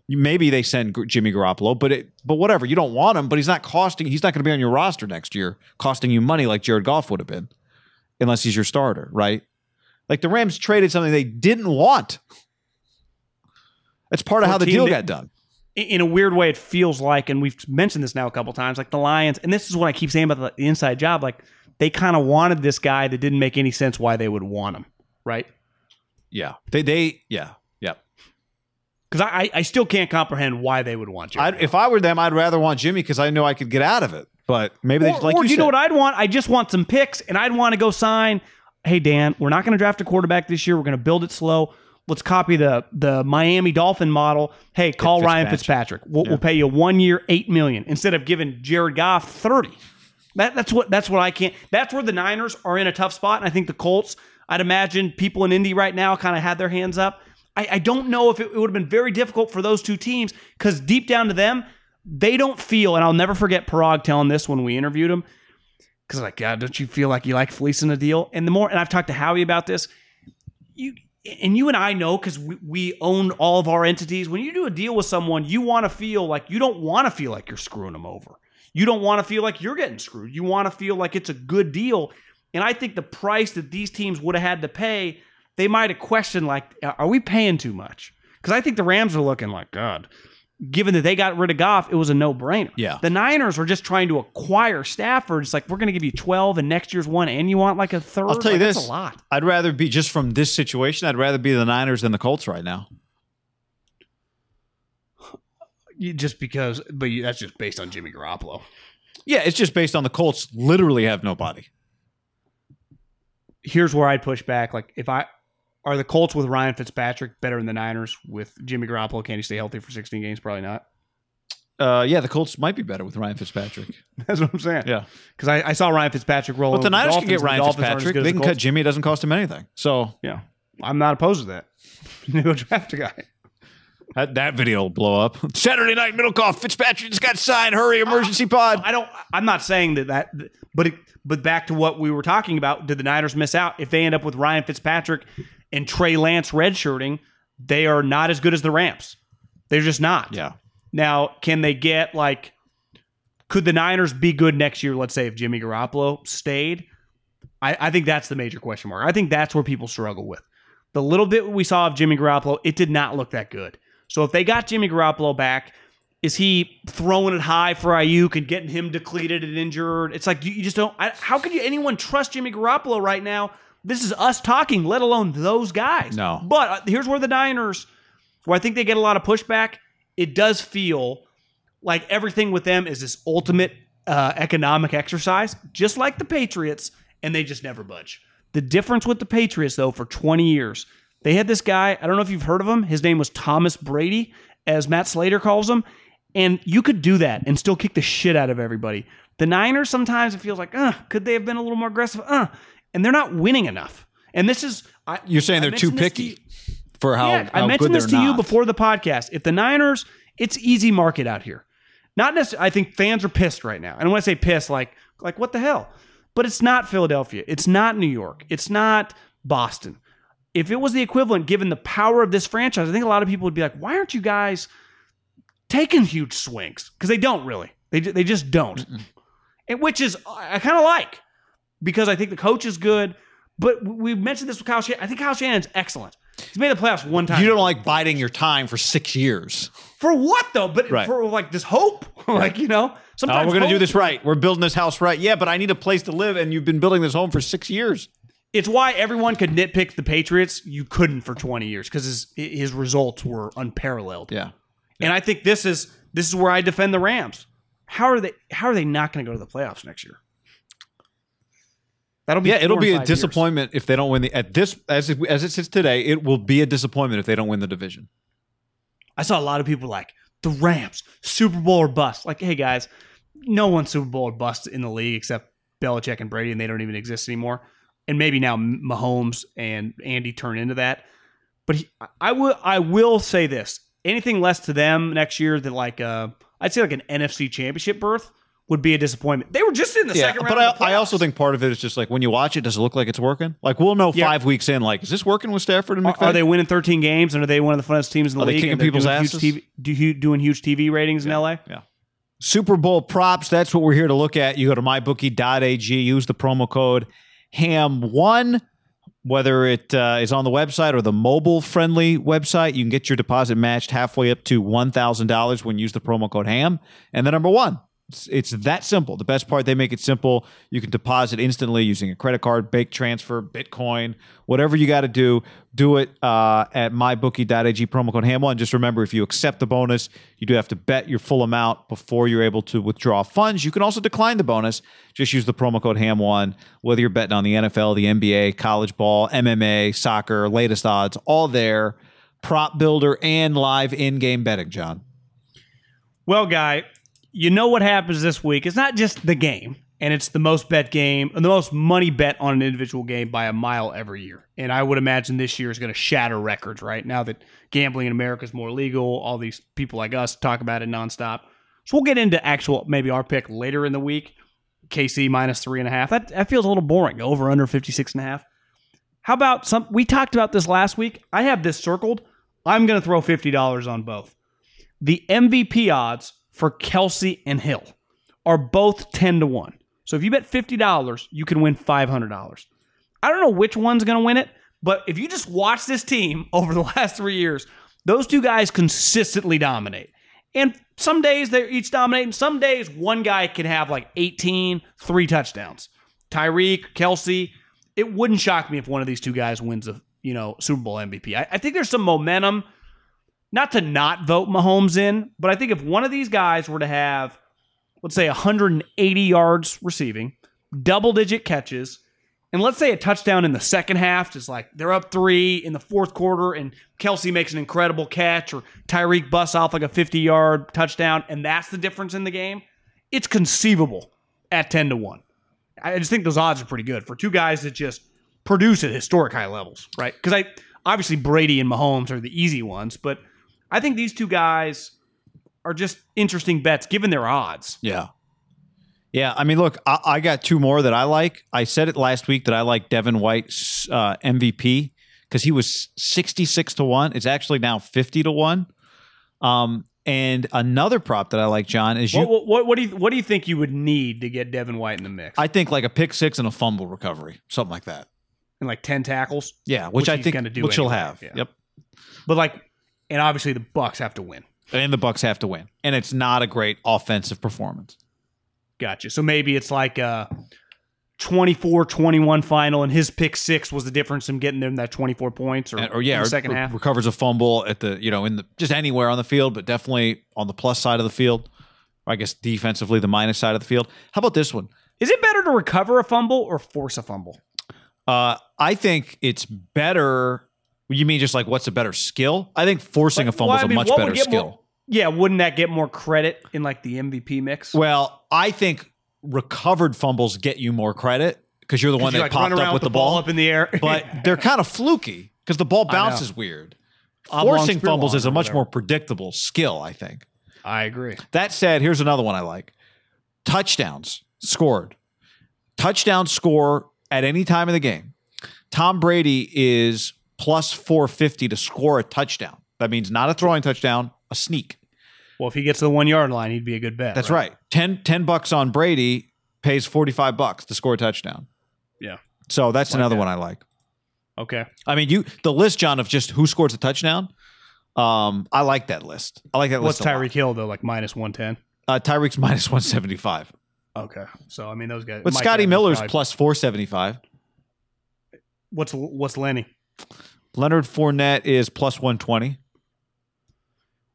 Maybe they send Jimmy Garoppolo, but it but whatever you don't want him, but he's not costing. He's not going to be on your roster next year, costing you money like Jared Goff would have been, unless he's your starter, right? Like the Rams traded something they didn't want. That's part of how the deal got done. In a weird way, it feels like, and we've mentioned this now a couple times, like the Lions, and this is what I keep saying about the inside job. Like they kind of wanted this guy that didn't make any sense why they would want him, right? Yeah. They they yeah. Yeah. Because I, I still can't comprehend why they would want you. I'd, if I were them, I'd rather want Jimmy because I know I could get out of it. But maybe they or, just like or you you know what I'd want? I just want some picks, and I'd want to go sign. Hey Dan, we're not going to draft a quarterback this year. We're going to build it slow. Let's copy the the Miami Dolphin model. Hey, call Ryan Fitzpatrick. We'll, we'll pay you one year, eight million, instead of giving Jared Goff thirty. That, that's what that's what I can't. That's where the Niners are in a tough spot, and I think the Colts. I'd imagine people in Indy right now kind of had their hands up. I, I don't know if it, it would have been very difficult for those two teams because deep down to them, they don't feel. And I'll never forget Parag telling this when we interviewed him because like God, don't you feel like you like fleecing a deal? And the more, and I've talked to Howie about this. You and you and I know because we, we own all of our entities. When you do a deal with someone, you want to feel like you don't want to feel like you're screwing them over. You don't want to feel like you're getting screwed. You want to feel like it's a good deal. And I think the price that these teams would have had to pay, they might have questioned like, are we paying too much? Because I think the Rams are looking like God. Given that they got rid of Goff, it was a no-brainer. Yeah. The Niners were just trying to acquire Stafford. It's like we're going to give you twelve, and next year's one, and you want like a third. I'll tell you Like, this: that's a lot. I'd rather be just from this situation. I'd rather be the Niners than the Colts right now. You, just because, but you, that's just based on Jimmy Garoppolo. Yeah, it's just based on the Colts. Literally have nobody. Here's where I'd push back. Like, if I are the Colts with Ryan Fitzpatrick better than the Niners with Jimmy Garoppolo, can he stay healthy for 16 games? Probably not. Uh, yeah, the Colts might be better with Ryan Fitzpatrick. That's what I'm saying. Yeah, because I, I saw Ryan Fitzpatrick roll. but the Niners Dolphins, can get the Ryan as Fitzpatrick. They the can cut Jimmy. It doesn't cost him anything. So Yeah, I'm not opposed to that. Go draft a guy. that, that video will blow up. Saturday night middle Middlekauff. Fitzpatrick just got signed. Hurry, emergency pod. I don't. I'm not saying that that, but it, but back to what we were talking about. Did the Niners miss out if they end up with Ryan Fitzpatrick and Trey Lance redshirting? They are not as good as the Rams. They're just not. Yeah. Now, can they get like? Could the Niners be good next year? Let's say if Jimmy Garoppolo stayed, I, I think that's the major question mark. I think that's where people struggle with the little bit we saw of Jimmy Garoppolo. It did not look that good. So if they got Jimmy Garoppolo back, is he throwing it high for Aiyuk and getting him depleted and injured? It's like you, you just don't. I, how could you anyone trust Jimmy Garoppolo right now? This is us talking, let alone those guys. No. But uh, here's where the Niners, where I think they get a lot of pushback. It does feel like everything with them is this ultimate uh, economic exercise, just like the Patriots, and they just never budge. The difference with the Patriots, though, for 20 years, they had this guy. I don't know if you've heard of him. His name was Thomas Brady, as Matt Slater calls him. And you could do that and still kick the shit out of everybody. The Niners, sometimes it feels like, uh, could they have been a little more aggressive? Uh, and they're not winning enough. And this is. I, You're saying they're too to picky you- for how, yeah, how I mentioned this to they're you before the podcast. If the Niners, it's easy market out here. Not necessarily. I think fans are pissed right now, and when I say pissed, like like what the hell? But it's not Philadelphia. It's not New York. It's not Boston. If it was the equivalent, given the power of this franchise, I think a lot of people would be like, "Why aren't you guys taking huge swings?" Because they don't really. They they just don't. And which is I kind of like because I think the coach is good. But we mentioned this with Kyle Shanahan. I think Kyle Shanahan's excellent. He's made the playoffs one time. You don't like biding your time for six years. For what though? But Right. for like this hope, like you know, Oh, sometimes we're going to do this right. We're building this house right. Yeah, but I need a place to live, and you've been building this home for six years. It's why everyone could nitpick the Patriots. You couldn't for twenty years because his his results were unparalleled. Yeah. And I think this is this is where I defend the Rams. How are they? How are they not going to go to the playoffs next year? That'll be Yeah, it'll be a five years. disappointment if they don't win the at this as it, as it sits today. It will be a disappointment if they don't win the division. I saw a lot of people like the Rams, Super Bowl or bust. Like, hey guys, no one Super Bowl or bust in the league except Belichick and Brady, and they don't even exist anymore. And maybe now Mahomes and Andy turn into that. But he, I will, I will say this: anything less to them next year than like, uh, I'd say like an NFC Championship berth would be a disappointment. They were just in the Yeah, second round. but I, I also think part of it is just like when you watch it, does it look like it's working? Like we'll know Yeah. five weeks in, like is this working with Stafford and Are, McVay? are they winning 13 games and are they one of the funnest teams in the Are they league? kicking they're people's doing asses? Huge TV, doing huge TV ratings in LA? Yeah. Super Bowl props. That's what we're here to look at. You go to mybookie.ag, use the promo code HAM1. whether it uh, is on the website or the mobile friendly website, you can get your deposit matched halfway up to $1,000 when you use the promo code HAM. And the number one, it's, it's that simple. The best part, they make it simple. You can deposit instantly using a credit card, bank transfer, Bitcoin, whatever you got to do. Do it uh, at mybookie.ag promo code HAM1. And just remember, if you accept the bonus, you do have to bet your full amount before you're able to withdraw funds. You can also decline the bonus. Just use the promo code HAM1, whether you're betting on the NFL, the NBA, college ball, MMA, soccer, latest odds, all there. Prop builder and live in game betting, John. Well, guy, you know what happens this week. It's not just the game, and it's the most bet game, the most money bet on an individual game by a mile every year. And I would imagine this year is going to shatter records, right? Now that gambling in America is more legal, all these people like us talk about it nonstop. So we'll get into actual, maybe our pick later in the week. KC minus three and a half. That, that feels a little boring. Over under 56 and a half. How about some? We talked about this last week. I have this circled. I'm going to throw $50 on both. The MVP odds for Kelce and Hill are both 10 to 1. So if you bet $50, you can win $500. I don't know which one's going to win it, but if you just watch this team over the last three years, those two guys consistently dominate. And some days they're each dominating. Some days one guy can have like 18, three touchdowns. Tyreek, Kelce. It wouldn't shock me if one of these two guys wins a you know Super Bowl MVP. I, I think there's some momentum not to not vote Mahomes in, but I think if one of these guys were to have, let's say, 180 yards receiving, double digit catches, and let's say a touchdown in the second half, just like they're up three in the fourth quarter, and Kelce makes an incredible catch, or Tyreek busts off like a 50 yard touchdown, and that's the difference in the game, it's conceivable at 10 to 1. I just think those odds are pretty good for two guys that just produce at historic high levels, right? Because I obviously Brady and Mahomes are the easy ones, but I think these two guys are just interesting bets given their odds. Yeah. Yeah, I mean, look, I, I, got two more that I like. I said it last week that I like Devin White's uh, MVP because he was sixty-six to one. It's actually now fifty to one. Um, and another prop that I like, John, is you. What, what, what, do you what do you think you would need to get Devin White in the mix? I think like a pick six and a fumble recovery, something like that, and like ten tackles. Yeah, which, which I think do which anyway. he'll have. Yeah. Yep. But like and obviously the Bucs have to win. And the Bucs have to win. And it's not a great offensive performance. Gotcha. So maybe it's like a 24-21 final and his pick 6 was the difference in getting them that 24 points or, or yeah, the second or, half. Recovers a fumble at the, you know, in the just anywhere on the field, but definitely on the plus side of the field. I guess defensively the minus side of the field. How about this one? Is it better to recover a fumble or force a fumble? Uh, I think it's better you mean just like what's a better skill? I think forcing but, a fumble well, is a mean, much better skill. More, yeah, wouldn't that get more credit in like the MVP mix? Well, I think recovered fumbles get you more credit because you're the one that like popped up with the, the ball. ball up in the air. but they're kind of fluky because the ball bounces weird. Forcing fumbles is a much more predictable skill, I think. I agree. That said, here's another one I like. Touchdowns scored. Touchdown score at any time of the game. Tom Brady is plus 450 to score a touchdown. That means not a throwing touchdown, a sneak. Well, if he gets to the one yard line, he'd be a good bet. That's right. right. 10, 10 bucks on Brady pays 45 bucks to score a touchdown. Yeah. So that's like another that. one I like. Okay. I mean, you the list, John, of just who scores a touchdown. Um, I like that list. I like that What's list. What's Tyreek Hill though? Like minus one ten. Uh, Tyreek's minus one seventy five. Okay, so I mean those guys. But Scotty Miller's probably, plus four seventy five. What's what's Lenny? Leonard Fournette is plus 120.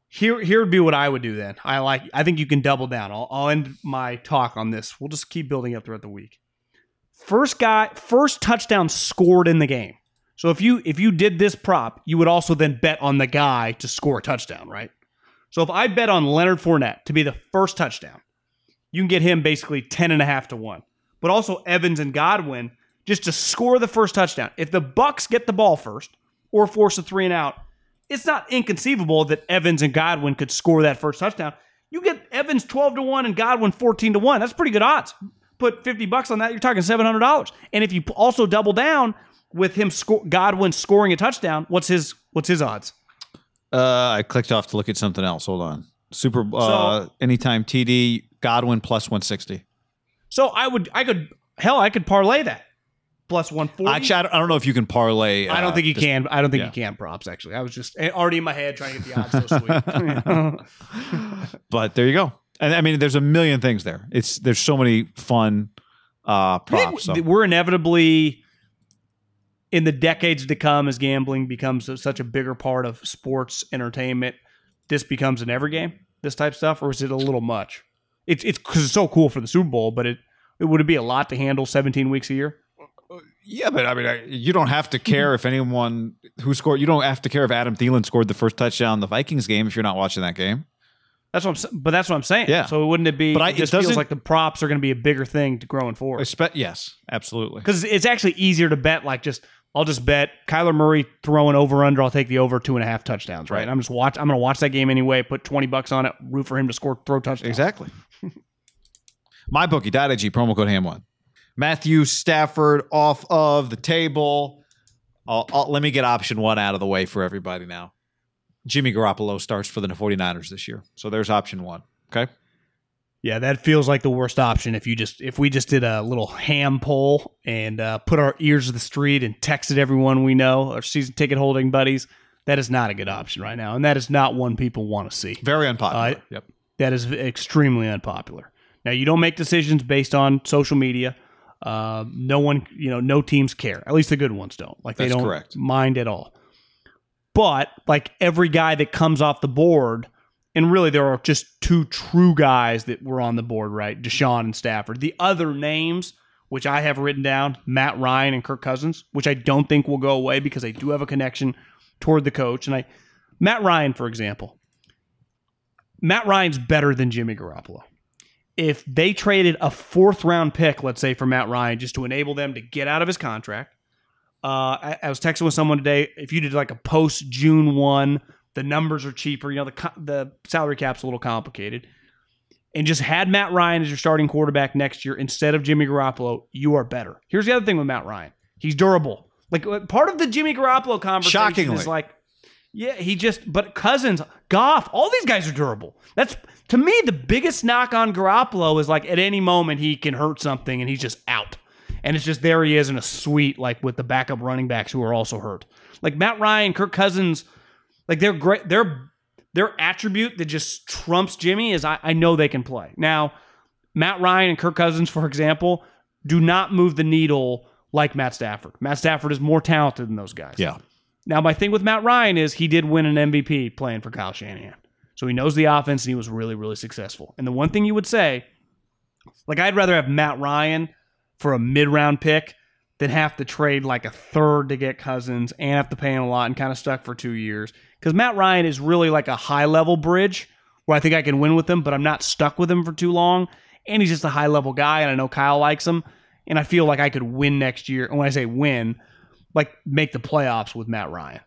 Here, here would be what I would do then. I like. I think you can double down. I'll, I'll end my talk on this. We'll just keep building up throughout the week. First guy, first touchdown scored in the game. So if you if you did this prop, you would also then bet on the guy to score a touchdown, right? So if I bet on Leonard Fournette to be the first touchdown, you can get him basically 10 and a half to 1. But also Evans and Godwin just to score the first touchdown. If the Bucs get the ball first, or force a three and out. It's not inconceivable that Evans and Godwin could score that first touchdown. You get Evans 12 to 1 and Godwin 14 to 1. That's pretty good odds. Put 50 bucks on that, you're talking $700. And if you also double down with him sco- Godwin scoring a touchdown, what's his what's his odds? Uh, I clicked off to look at something else. Hold on. Super uh, so, anytime TD Godwin plus 160. So I would I could hell I could parlay that plus 140. Actually, I don't, I don't know if you can parlay. I don't uh, think you this- can. I don't think yeah. you can props actually. I was just eh, already in my head trying to get the odds so sweet. But there you go. And I mean, there's a million things there. It's there's so many fun uh, props. So. We're inevitably in the decades to come as gambling becomes such a bigger part of sports entertainment. This becomes an every game. This type of stuff, or is it a little much? It's it's because it's so cool for the Super Bowl, but it it would it be a lot to handle 17 weeks a year? Yeah, but I mean, I- you don't have to care if anyone who scored. You don't have to care if Adam Thielen scored the first touchdown in the Vikings game if you're not watching that game. That's what I'm. But that's what I'm saying. Yeah. So wouldn't it be? But I- it it just feels like the props are going to be a bigger thing to growing forward. Espe- yes, absolutely. because it's actually easier to bet. Like just I'll just bet Kyler Murray throwing over under. I'll take the over two and a half touchdowns. Right. Right. I'm just watch. I'm going to watch that game anyway. Put twenty bucks on it. Root for him to score throw touchdowns. Exactly. My MyBookie.ag promo code ham one. Matthew Stafford off of the table. I'll, I'll- let me get option one out of the way for everybody now. Jimmy Garoppolo starts for the 49ers this year. So there's option one. Okay. Yeah, that feels like the worst option. If you just if we just did a little ham poll and uh, put our ears to the street and texted everyone we know, our season ticket holding buddies, that is not a good option right now, and that is not one people want to see. Very unpopular. Uh, yep. that is extremely unpopular. Now you don't make decisions based on social media. Uh, no one, you know, no teams care. At least the good ones don't. Like they That's don't correct. mind at all. But like every guy that comes off the board, and really there are just two true guys that were on the board, right? Deshaun and Stafford. The other names, which I have written down, Matt Ryan and Kirk Cousins, which I don't think will go away because they do have a connection toward the coach. And I, Matt Ryan, for example, Matt Ryan's better than Jimmy Garoppolo. If they traded a fourth round pick, let's say for Matt Ryan, just to enable them to get out of his contract, uh, I, I was texting with someone today. If you did like a post June one, the numbers are cheaper. You know the the salary cap's a little complicated, and just had Matt Ryan as your starting quarterback next year instead of Jimmy Garoppolo, you are better. Here's the other thing with Matt Ryan: he's durable. Like part of the Jimmy Garoppolo conversation Shockingly. is like, yeah, he just. But Cousins, Goff, all these guys are durable. That's to me the biggest knock on Garoppolo is like at any moment he can hurt something and he's just out. And it's just there he is in a suite like with the backup running backs who are also hurt. Like Matt Ryan, Kirk Cousins, like they're great. Their their attribute that just trumps Jimmy is I, I know they can play. Now, Matt Ryan and Kirk Cousins, for example, do not move the needle like Matt Stafford. Matt Stafford is more talented than those guys. Yeah. Now, my thing with Matt Ryan is he did win an MVP playing for Kyle Shanahan. So he knows the offense and he was really, really successful. And the one thing you would say, like, I'd rather have Matt Ryan for a mid round pick than have to trade like a third to get Cousins and have to pay him a lot and kind of stuck for two years. Because Matt Ryan is really like a high level bridge where I think I can win with him, but I'm not stuck with him for too long. And he's just a high level guy, and I know Kyle likes him. And I feel like I could win next year. And when I say win, like make the playoffs with Matt Ryan.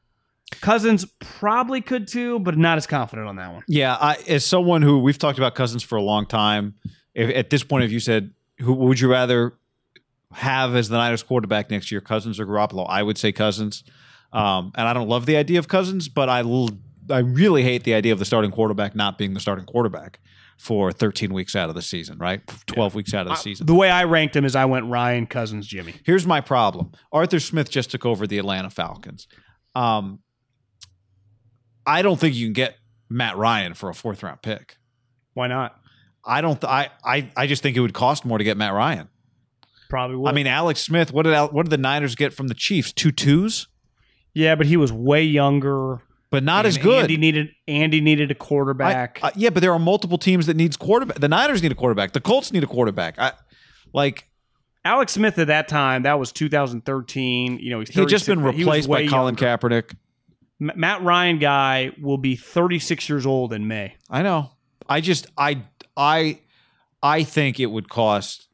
Cousins probably could too, but not as confident on that one. Yeah, I, as someone who we've talked about Cousins for a long time, if, at this point, if you said, "Who would you rather have as the Niners quarterback next year, Cousins or Garoppolo?" I would say Cousins. Um, and I don't love the idea of Cousins, but I l- I really hate the idea of the starting quarterback not being the starting quarterback for 13 weeks out of the season, right? 12 weeks out of the season. The way I ranked him is I went Ryan, Cousins, Jimmy. Here's my problem. Arthur Smith just took over the Atlanta Falcons. Um, I don't think you can get Matt Ryan for a fourth round pick. Why not? I don't. Th- I, I I just think it would cost more to get Matt Ryan. Probably would. I mean, Alex Smith. What did Al- what did the Niners get from the Chiefs? Two twos, yeah, but he was way younger. But not as good. Andy needed Andy needed a quarterback. I- uh, yeah, but there are multiple teams that needs quarterback. The Niners need a quarterback. The Colts need a quarterback. I like Alex Smith at that time, that was 2013. You know, he's he had just been replaced by Colin younger. Kaepernick. M- Matt Ryan guy will be 36 years old in May. I know. I just I I I think it would cost.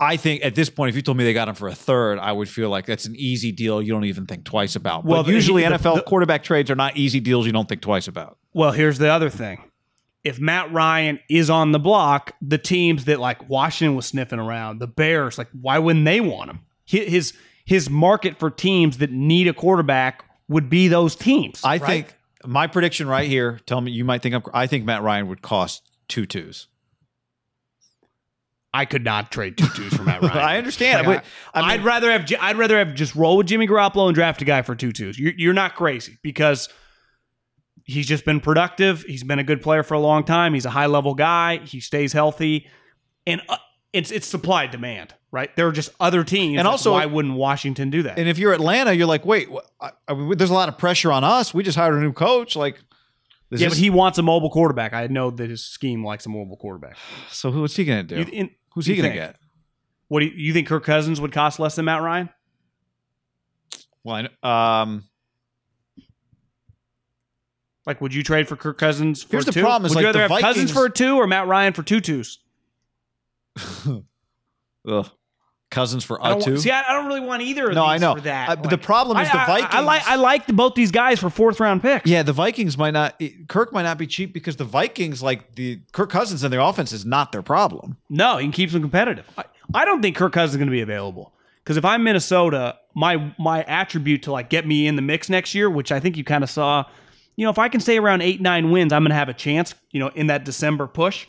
I think at this point, if you told me they got him for a third, I would feel like that's an easy deal you don't even think twice about. Well, the- usually the- NFL the- quarterback trades are not easy deals you don't think twice about. Well, here's the other thing. If Matt Ryan is on the block, the teams that like Washington was sniffing around, the Bears, like why wouldn't they want him? His his market for teams that need a quarterback would be those teams. I right? think my prediction right here. Tell me, you might think I'm. I think Matt Ryan would cost two twos. I could not trade two twos for Matt Ryan. I understand, Like, but, I mean- would rather have I'd rather have just roll with Jimmy Garoppolo and draft a guy for two twos. You're, you're not crazy because he's just been productive. He's been a good player for a long time. He's a high level guy. He stays healthy, and uh, it's it's supply and demand, right? There are just other teams, And also- why wouldn't Washington do that? And if you're Atlanta, you're like, wait, wh- I, I there's a lot of pressure on us. We just hired a new coach. Like, is yeah, this- but he wants a mobile quarterback. I know that his scheme likes a mobile quarterback. so who's he going to do? You- in- Who's he going to get? What do you, you think? Kirk Cousins would cost less than Matt Ryan? Well, I know- um, Like, would you trade for Kirk Cousins? For Here's the two? problem is, would you like, rather the have Cousins for a two or Matt Ryan for two twos? ugh. Cousins for I a don't two. see, I, I don't really want either of no, these I know. for that. Uh, but the problem is I, the I- Vikings. I, like I like both these guys for fourth round picks. Yeah, the Vikings might not. Kirk might not be cheap because the Vikings, like the Kirk Cousins and their offense, is not their problem. No, he keeps them competitive. I, I don't think Kirk Cousins is going to be available because if I'm Minnesota, my my attribute to like get me in the mix next year, which I think you kind of saw, you know, if I can stay around eight nine wins, I'm going to have a chance. You know, in that December push.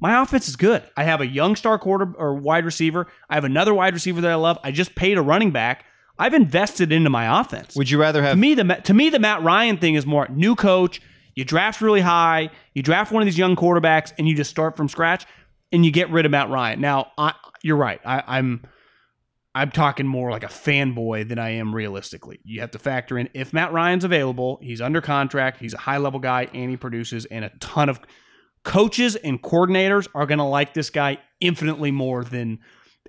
My offense is good. I have a young star quarter or wide receiver. I have another wide receiver that I love. I just paid a running back. I've invested into my offense. Would you rather have? to me, the to me the Matt Ryan thing is more new coach. You draft really high. You draft one of these young quarterbacks, and you just start from scratch, and you get rid of Matt Ryan. Now, I, you're right. I, I'm I'm talking more like a fanboy than I am realistically. You have to factor in if Matt Ryan's available, he's under contract, he's a high level guy, and he produces, and a ton of coaches and coordinators are going to like this guy infinitely more than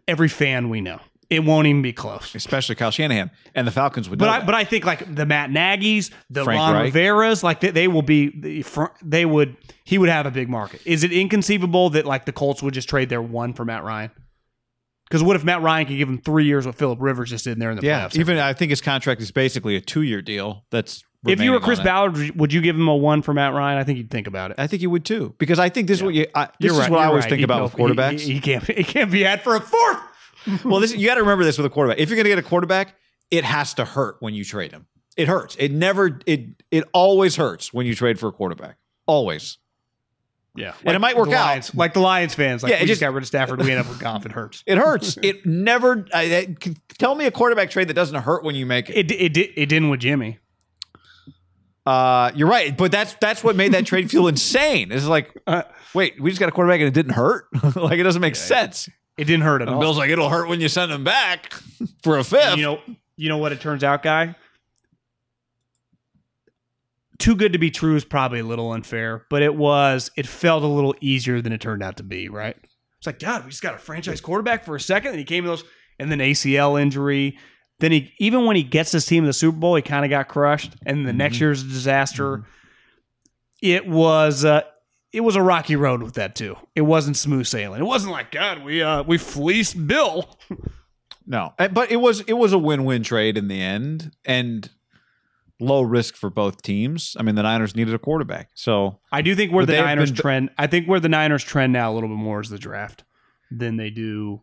every fan we know. It won't even be close. especially Kyle Shanahan and the Falcons would. But I, that. but I think like the Matt Nagy's, the Frank Ron Reich. Rivera's, like they, they will be they would he would have a big market. Is it inconceivable that like the Colts would just trade their one for Matt Ryan? Because what if Matt Ryan could give him three years what Philip Rivers just did in there in the yeah, playoffs? even I think his contract is basically a two-year deal. That's if you were Chris. Ballard, would you give him a one for Matt Ryan? I think you'd think about it. I think you would too, because I think this is what you. I, this You're is right, what I you're always right. think He'd about with he- quarterbacks. He, he can't he can't be had for a fourth. well, this you got to remember this with a quarterback. If you're going to get a quarterback, it has to hurt when you trade him. It hurts. It never. It it always hurts when you trade for a quarterback. Always. Yeah, And it might work the out. Lions, like the Lions fans. Like Yeah, it we just just- got rid of Stafford. We end up with Goff. It hurts. It hurts. it never. I, I- c- tell me a quarterback trade that doesn't hurt when you make it. It it it didn't with Jimmy. Uh, you're right, but that's that's what made that trade feel insane. It's like, Uh, wait, we just got a quarterback and it didn't hurt. like it doesn't make sense. It didn't hurt at And all. Bill's like, it'll hurt when you send him back for a fifth. You know, you know what it turns out, guy. Too good to be true is probably a little unfair, but it was. It felt a little easier than it turned out to be. Right? It's like God, we just got a franchise quarterback for a second, and he came to those, and then ACL injury. Then he, even when he gets his team to the Super Bowl, he kind of got crushed, and the next year's a disaster. It was. Uh, it was a rocky road with that too. It wasn't smooth sailing. It wasn't like God, we uh we fleeced Bill. No, Uh, but it was it was a win-win trade in the end, and low risk for both teams. I mean, the Niners needed a quarterback, so I do think where the Niners been- trend. I think where the Niners trend now a little bit more is the draft than they do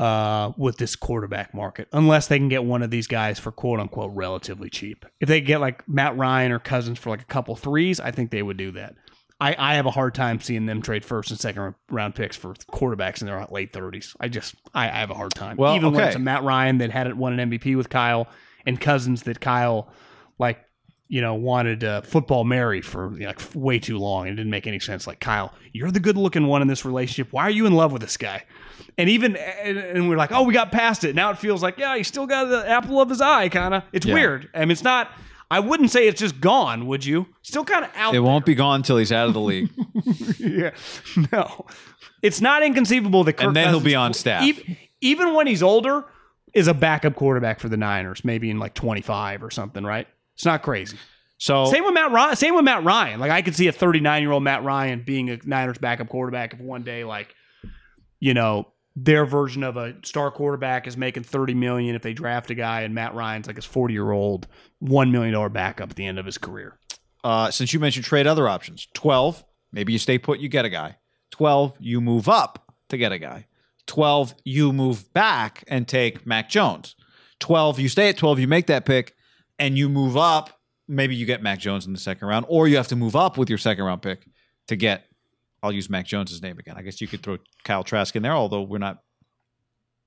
uh, with this quarterback market, unless they can get one of these guys for quote unquote relatively cheap. If they get like Matt Ryan or Cousins for like a couple threes, I think they would do that. I, I have a hard time seeing them trade first and second round picks for quarterbacks in their late thirties. I just I, I have a hard time. Well, even when it's a Matt Ryan that hadn't won an MVP with Kyle and Cousins that Kyle like you know, wanted uh, football Mary for you know, like way too long. It didn't make any sense. Like Kyle, you're the good looking one in this relationship. Why are you in love with this guy? And even and, and we're like, oh, we got past it. Now it feels like, yeah, he still got the apple of his eye, kind of. It's Yeah. weird. I mean, it's not. I wouldn't say it's just gone. Would you? Still kind of out. it won't be gone until he's out of the league. yeah, no, it's not inconceivable that Kirk And then he'll be on staff. Even, even when he's older, is a backup quarterback for the Niners, maybe in like 25 or something. Right? It's not crazy. So Same with Matt Ryan. Same with Matt Ryan. Like I could see a 39 year old Matt Ryan being a Niners backup quarterback if one day, like, you know, their version of a star quarterback is making 30 million if they draft a guy, and Matt Ryan's like his 40 year old one million dollar backup at the end of his career. uh, since you mentioned trade other options, twelve, maybe you stay put, you get a guy. Twelve, you move up to get a guy. Twelve, you move back and take Mac Jones. Twelve, you stay at twelve, you make that pick, and you move up. Maybe you get Mac Jones in the second round, or you have to move up with your second round pick to get I'll use Mac Jones's name again. I guess you could throw Kyle Trask in there, although we're not,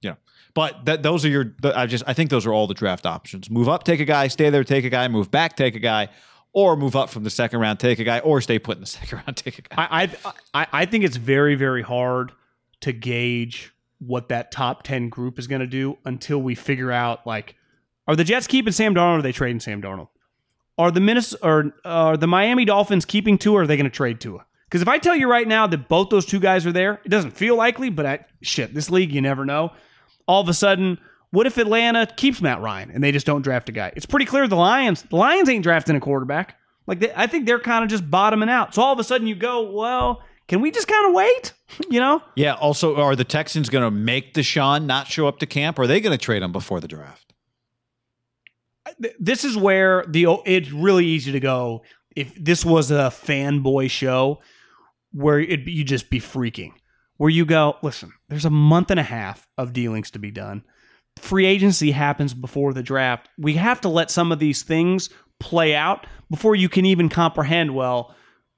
you know. But that those are your. I just I think those are all the draft options. Move up, take a guy. Stay there, take a guy. Move back, take a guy. Or move up from the second round, take a guy. Or stay put in the second round, take a guy. I, I I think it's very very hard to gauge what that top ten group is going to do until we figure out like, are the Jets keeping Sam Darnold or are they trading Sam Darnold? Are the Minnesota or are the Miami Dolphins keeping Tua or are they going to trade Tua? Because if I tell you right now that both those two guys are there, it doesn't feel likely, but I, shit, this league you never know. All of a sudden, what if Atlanta keeps Matt Ryan and they just don't draft a guy? It's pretty clear the Lions, the Lions ain't drafting a quarterback. Like they, I think they're kind of just bottoming out. So all of a sudden you go, well, can we just kind of wait? you know? Yeah. Also, are the Texans going to make Deshaun not show up to camp? Or are they going to trade him before the draft? This is where the it's really easy to go. If this was a fanboy show, where it you just be freaking, where you go, listen, there's a month and a half of dealings to be done. Free agency happens before the draft. We have to let some of these things play out before you can even comprehend. Well,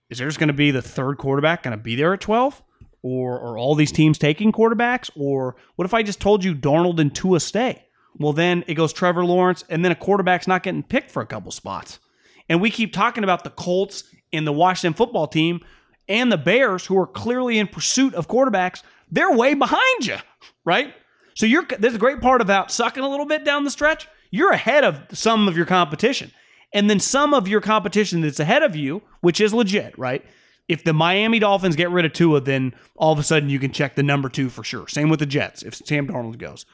is there's going to be the third quarterback going to be there at 12? Or are all these teams taking quarterbacks? Or what if I just told you Darnold and Tua stay? Well, then it goes Trevor Lawrence, and then a quarterback's not getting picked for a couple spots. And we keep talking about the Colts and the Washington football team and the Bears, who are clearly in pursuit of quarterbacks. They're way behind you, right? So you're there's a great part about sucking a little bit down the stretch. You're ahead of some of your competition. And then some of your competition that's ahead of you, which is legit, right? If the Miami Dolphins get rid of Tua, then all of a sudden you can check the number two for sure. Same with the Jets if Sam Darnold goes.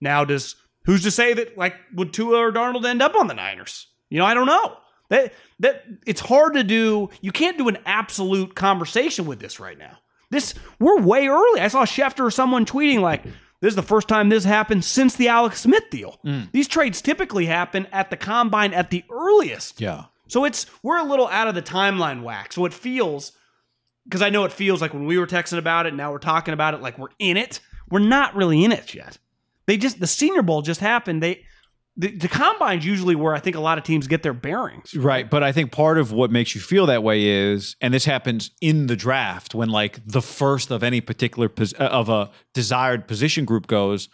Now, does who's to say that like would Tua or Darnold end up on the Niners? You know, I don't know. That that it's hard to do. You can't do an absolute conversation with this right now. This we're way early. I saw Schefter or someone tweeting like, "This is the first time this happened since the Alex Smith deal." Mm. These trades typically happen at the combine at the earliest. Yeah. So it's we're a little out of the timeline whack. So it feels because I know it feels like when we were texting about it, now we're talking about it like we're in it. We're not really in it yet. They just the Senior Bowl just happened. They the, the combine's usually where I think a lot of teams get their bearings. Right. But I think part of what makes you feel that way is, and this happens in the draft when like the first of any particular pos- uh, of a desired position group goes,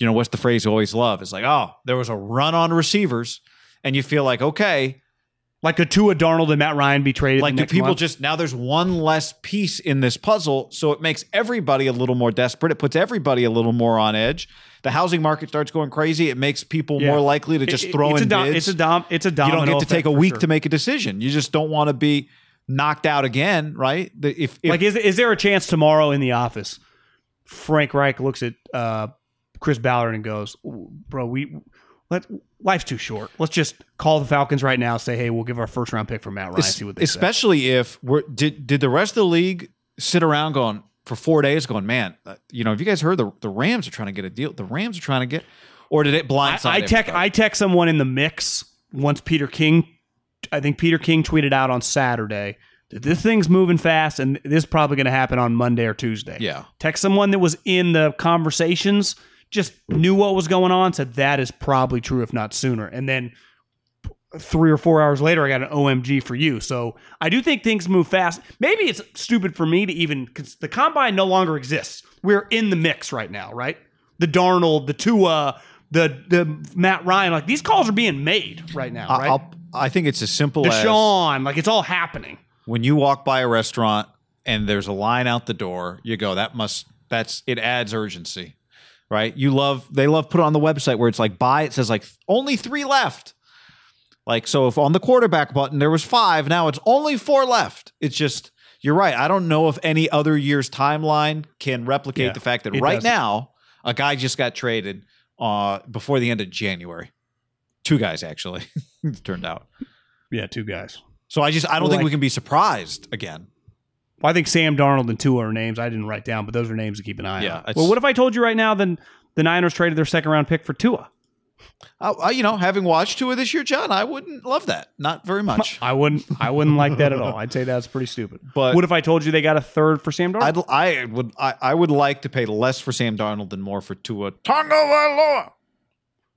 you know, what's the phrase you always love? It's like, oh, there was a run on receivers. And you feel like, okay, Like a Tua Darnold and Matt Ryan be traded. like the do people month? just now there's one less piece in this puzzle. So it makes everybody a little more desperate. It puts everybody a little more on edge. The housing market starts going crazy. It makes people Yeah. more likely to just It- throw it's in a dom- bids. It's a dom. It's a you don't get to take a week sure. to make a decision. You just don't want to be knocked out again, right? The- If, if like, is is there a chance tomorrow in the office? Frank Reich looks at uh, Chris Ballard and goes, "Bro, we let life's too short. Let's just call the Falcons right now. Say, hey, we'll give our first round pick for Matt Ryan. es- see what they say." especially if we're did did the rest of the league sit around going for four days going, man, uh, you know, have you guys heard the the Rams are trying to get a deal? The Rams are trying to get, or did it blindside? I, I tech? I text someone in the mix once Peter King I think Peter King tweeted out on Saturday that this thing's moving fast and this is probably going to happen on Monday or Tuesday. Yeah. Text someone that was in the conversations, just knew what was going on, said that is probably true if not sooner. And then three or four hours later, I got an OMG for you. So I do think things move fast. Maybe it's stupid for me to even because the combine no longer exists. We're in the mix right now, right? The Darnold, the Tua, the the Matt Ryan, like these calls are being made right now, right? I'll, I think it's as simple as Deshaun, like it's all happening. when you walk by a restaurant and there's a line out the door, you go, that must that's it adds urgency. Right? You love they love put it on the website where it's like buy, it says like only three left. Like so if on the quarterback button there was five, now it's only four left. It's just you're right. I don't know if any other year's timeline can replicate Yeah, the fact that right doesn't. now a guy just got traded uh before the end of January. Two guys actually, it turned out. Yeah, two guys. So I just I don't think we can be surprised again. Well, I think Sam Darnold and Tua are names I didn't write down, but those are names to keep an eye Yeah, on. it's- Well, what if I told you right now then the Niners traded their second round pick for Tua? I, I, you know, having watched Tua of this year, John, I wouldn't love that. Not very much. I wouldn't. I wouldn't like that at all. I'd say that's pretty stupid. But- what if I told you they got a third for Sam Darnold? I'd, I would, I, I would like to pay less for Sam Darnold than more for Tua Tagovailoa.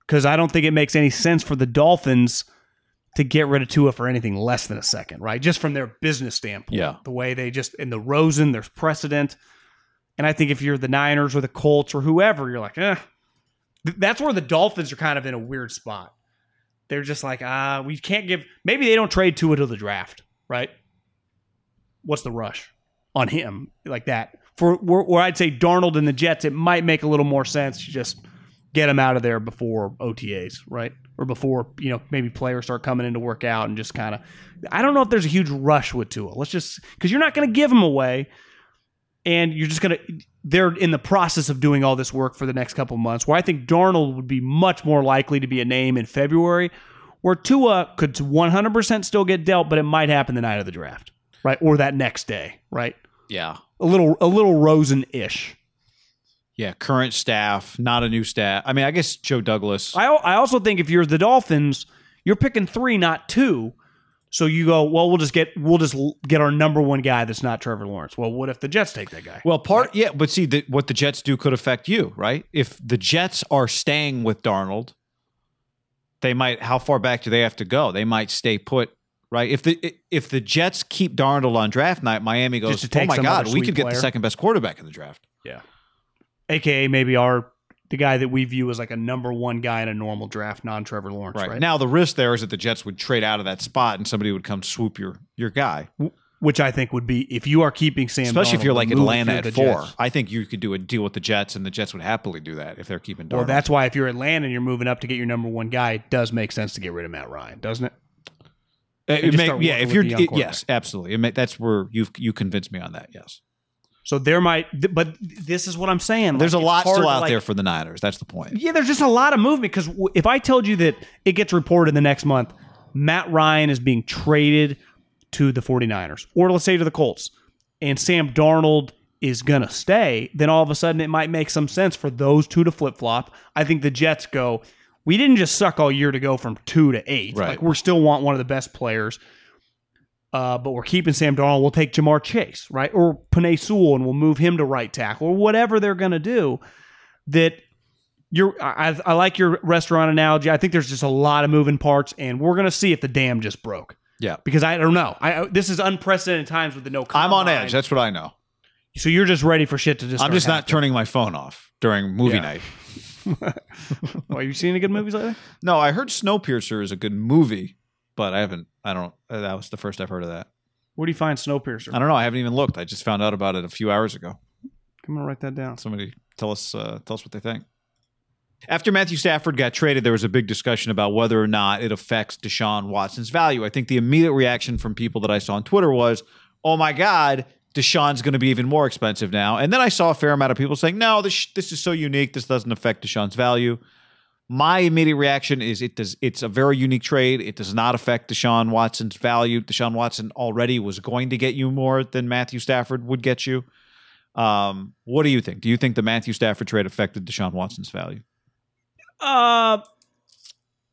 Because I don't think it makes any sense for the Dolphins to get rid of Tua for anything less than a second, right? Just from their business standpoint. Yeah. The way they just in the Rosen, there's precedent. And I think if you're the Niners or the Colts or whoever, you're like, eh. That's where the Dolphins are kind of in a weird spot. They're just like, ah, we can't give. Maybe they don't trade Tua to the draft, right? What's the rush on him like that? For where, where I'd say Darnold and the Jets, it might make a little more sense to just get him out of there before OTAs, right? Or before you know maybe players start coming in to work out and just kind of. I don't know if there's a huge rush with Tua. Let's just because you're not going to give him away, and you're just going to. They're in the process of doing all this work for the next couple months. Where I think Darnold would be much more likely to be a name in February, where Tua could 100% still get dealt, but it might happen the night of the draft, right, or that next day, right? Yeah. A little a little Rosen ish. Yeah. Current staff, not a new staff. I mean, I guess Joe Douglas. I I also think if you're the Dolphins, you're picking three, not two. So you go, well, we'll just get we'll just get our number one guy that's not Trevor Lawrence. Well, what if the Jets take that guy? Well, part yeah, but see the, what the Jets do could affect you, right? If the Jets are staying with Darnold, they might. How far back do they have to go? They might stay put, right? If the if the Jets keep Darnold on draft night, Miami goes, Just to take oh my god, we could get the second best quarterback in the draft. Yeah. AKA maybe our the guy that we view as like a number one guy in a normal draft, non Trevor Lawrence, Right. right? now, the risk there is that the Jets would trade out of that spot and somebody would come swoop your your guy, Which I think would be if you are keeping Sam, especially if you're like Atlanta at four. Jets. I think you could do a deal with the Jets, and the Jets would happily do that if they're keeping Darnold. Well, that's why if you're Atlanta and you're moving up to get your number one guy, it does make sense to get rid of Matt Ryan, doesn't it? Uh, it may- yeah. If you're it- yes, absolutely. It may, that's where you you convinced me on that. Yes. So there might, th- but this is what I'm saying. There's Like, a lot still out like- there for the Niners. That's the point. Yeah, there's just a lot of movement because w- if I told you that it gets reported the next month, Matt Ryan is being traded to the 49ers, or let's say to the Colts, and Sam Darnold is going to stay, then all of a sudden it might make some sense for those two to flip flop. I think the Jets go, we didn't just suck all year to go from two to eight. Right. Like, we still want one of the best players. Uh, but we're keeping Sam Darnold. We'll take Ja'Marr Chase, right? Or Penei Sewell, and we'll move him to right tackle, or whatever they're going to do. That you're, I, I like your restaurant analogy. I think there's just a lot of moving parts, and we're going to see if the dam just broke. Yeah. Because I don't know. I, this is unprecedented times with the no. I'm on edge. That's what I know. So you're just ready for shit to just. I'm just not turning my phone off during movie Yeah. night. Are you seeing any good movies lately? No, I heard Snowpiercer is a good movie, but I haven't. I don't. uh, That was the first I've heard of that. Where do you find Snowpiercer? I don't know. I haven't even looked. I just found out about it a few hours ago. Come on, write that down. Somebody tell us. Uh, tell us what they think. After Matthew Stafford got traded, there was a big discussion about whether or not it affects Deshaun Watson's value. I think the immediate reaction from people that I saw on Twitter was, "Oh my God, Deshaun's going to be even more expensive now." And then I saw a fair amount of people saying, "No, this this is so unique. This doesn't affect Deshaun's value." My immediate reaction is it does. It's a very unique trade. It does not affect Deshaun Watson's value. Deshaun Watson already was going to get you more than Matthew Stafford would get you. Um, what do you think? Do you think the Matthew Stafford trade affected Deshaun Watson's value? Uh,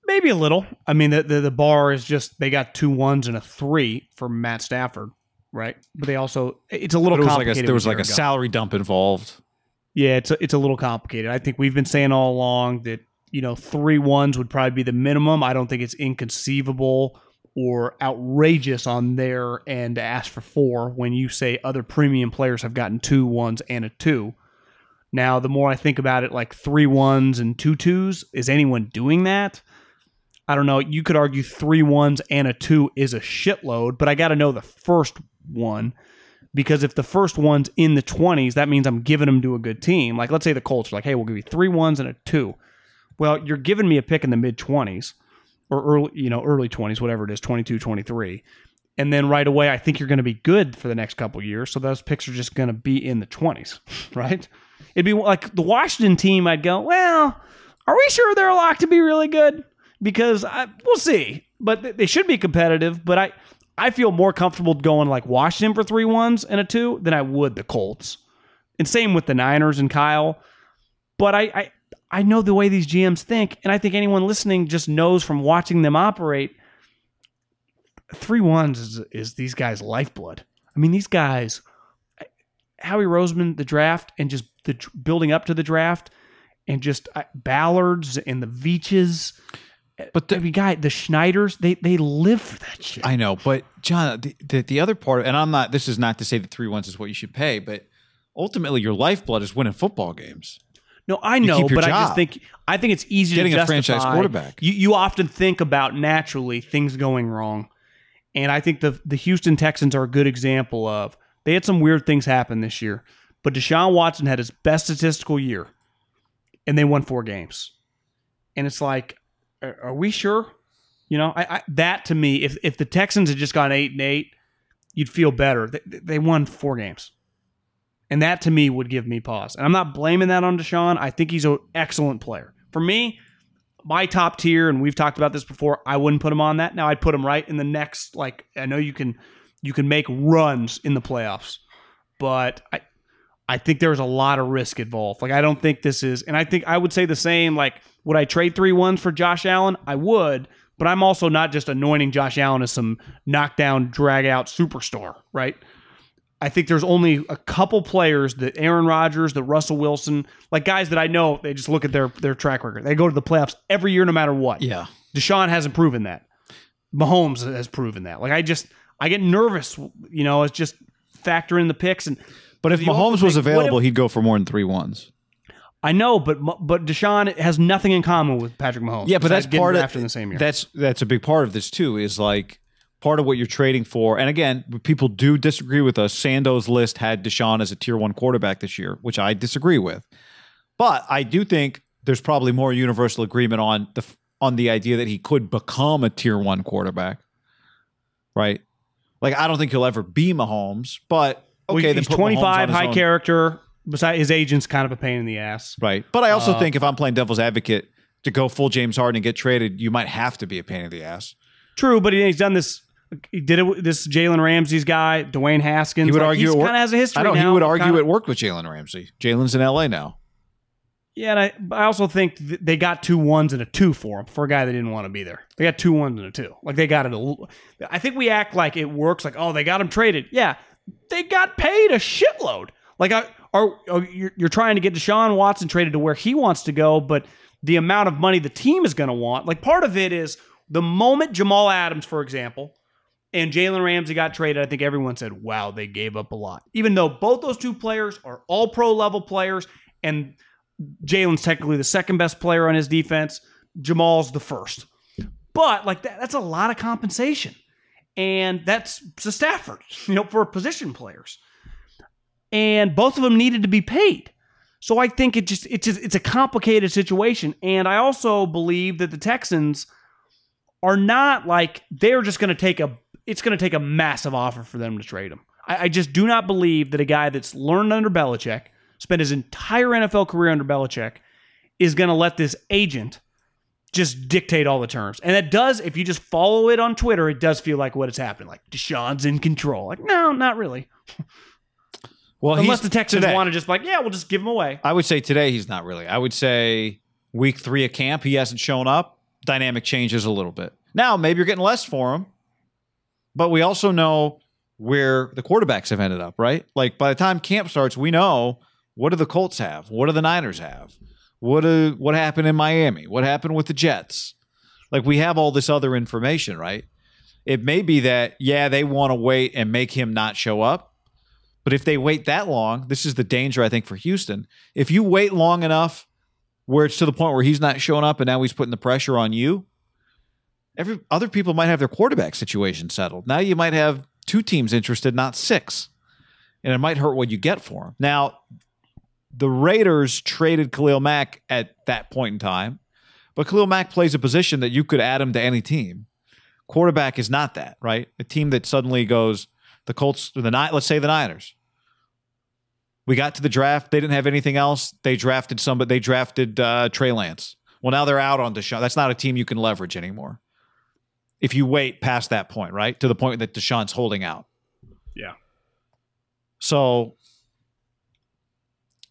maybe a little. I mean, the, the the bar is just they got two ones and a three for Matt Stafford, right? But they also it's a little it was like a, complicated. there was like a salary dump involved. Yeah, it's a, it's a little complicated. I think we've been saying all along that you know three ones would probably be the minimum. I don't think it's inconceivable or outrageous on their end to ask for four when you say other premium players have gotten two ones and a two. Now, the more I think about it, like three ones and two twos, is anyone doing that? I don't know. You could argue three ones and a two is a shitload, but I got to know the first one because if the first one's in the 20s, that means I'm giving them to a good team. Like, let's say the Colts are like, hey, we'll give you three ones and a two. Well, you're giving me a pick in the mid 20s or early, you know, early 20s, whatever it is, 22, 23. And then right away, I think you're going to be good for the next couple years. So those picks are just going to be in the 20s, right? It'd be like the Washington team. I'd go, well, are we sure they're locked to be really good? Because I, we'll see. But they should be competitive. But I, I feel more comfortable going like Washington for three ones and a two than I would the Colts. And same with the Niners and Kyle. But I, I, I know the way these GMs think, and I think anyone listening just knows from watching them operate. Three ones is, is these guys' lifeblood. I mean, these guys, Howie Roseman, the draft, and just the building up to the draft, and just uh, Ballards and the Veaches. But the, Every guy, the Schneiders, they they live for that shit. I know, but John, the, the the other part, and I'm not. This is not to say that three ones is what you should pay, but ultimately, your lifeblood is winning football games. No, I know, keep your but I just think I think it's easy Getting to a franchise quarterback. You you often think about naturally things going wrong, and I think the the Houston Texans are a good example of they had some weird things happen this year, but Deshaun Watson had his best statistical year, and they won four games, and it's like, are, are we sure? You know, I, I that to me, if if the Texans had just gone eight and eight, you'd feel better. They, they won four games. And that to me would give me pause. And I'm not blaming that on Deshaun. I think he's an excellent player. For me, my top tier, and we've talked about this before, I wouldn't put him on that. Now I'd put him right in the next, like I know you can you can make runs in the playoffs, but I I think there's a lot of risk involved. Like I don't think this is and I think I would say the same, like, would I trade three ones for Josh Allen? I would, but I'm also not just anointing Josh Allen as some knockdown, drag out superstar, right? I think there's only a couple players that Aaron Rodgers, that Russell Wilson, like guys that I know, they just look at their their track record. They go to the playoffs every year, no matter what. Yeah, Deshaun hasn't proven that. Mahomes has proven that. Like I just I get nervous, you know, it's just factor in the picks and but if Mahomes was think, available, if- he'd go for more than three ones. I know, but but Deshaun has nothing in common with Patrick Mahomes. Yeah, but that's part of drafted the same year. That's that's a big part of this too. Is like part of what you're trading for. And again, people do disagree with us. Sando's list had Deshaun as a tier one quarterback this year, which I disagree with. But I do think there's probably more universal agreement on the on the idea that he could become a tier one quarterback, right? Like I don't think he'll ever be Mahomes, but okay, Well, he's 25, high own- character. Besides, his agent's kind of a pain in the ass. Right. But I also Uh, think if I'm playing devil's advocate to go full James Harden and get traded, you might have to be a pain in the ass. True, but he's done this. He did it. This Jalen Ramsey's guy, Dwayne Haskins. He would like, argue kind of has a history. I know he would argue kinda- it worked with Jalen Ramsey. Jalen's in LA now. Yeah, and I, but I also think th- they got two ones and a two for him for a guy that didn't want to be there. They got two ones and a two. Like they got it. A, l- I think we act like it works. Like oh, they got him traded. Yeah, they got paid a shitload. Like I, are, are you're, you're trying to get Deshaun Watson traded to where he wants to go, but the amount of money the team is going to want. Like part of it is the moment Jamal Adams, for example, and Jalen Ramsey got traded, I think everyone said, wow, they gave up a lot. Even though both those two players are all pro level players, and Jalen's technically the second best player on his defense, Jamal's the first. But like that, that's a lot of compensation. And that's to Stafford, you know, for position players. And both of them needed to be paid. So I think it just it's just, it's a complicated situation. And I also believe that the Texans are not like they're just going to take a it's going to take a massive offer for them to trade him. I, I just do not believe that a guy that's learned under Belichick, spent his entire NFL career under Belichick, is going to let this agent just dictate all the terms. And it does, if you just follow it on Twitter, it does feel like what is happening. Like Deshaun's in control. Like, no, not really. Well, Unless the Texans want to just be like, yeah, we'll just give him away. I would say today he's not really. I would say week three of camp, he hasn't shown up. Dynamic changes a little bit. Now, maybe you're getting less for him, but we also know where the quarterbacks have ended up, right? Like by the time camp starts, we know what do the Colts have? What do the Niners have? What do, what happened in Miami? What happened with the Jets? Like we have all this other information, right? It may be that, yeah, they want to wait and make him not show up. But if they wait that long, this is the danger, I think, for Houston. If you wait long enough where it's to the point where he's not showing up and now he's putting the pressure on you, every other people might have their quarterback situation settled. Now you might have two teams interested, not six. And it might hurt what you get for him. Now, the Raiders traded Khalil Mack at that point in time, but Khalil Mack plays a position that you could add him to any team. Quarterback is not that, right? A team that suddenly goes, the Colts, or the Ni- let's say the Niners. We got to the draft. They didn't have anything else. They drafted somebody. They drafted uh, Trey Lance. Well, now they're out on Deshaun. That's not a team you can leverage anymore. If you wait past that point, right to the point that Deshaun's holding out. Yeah. So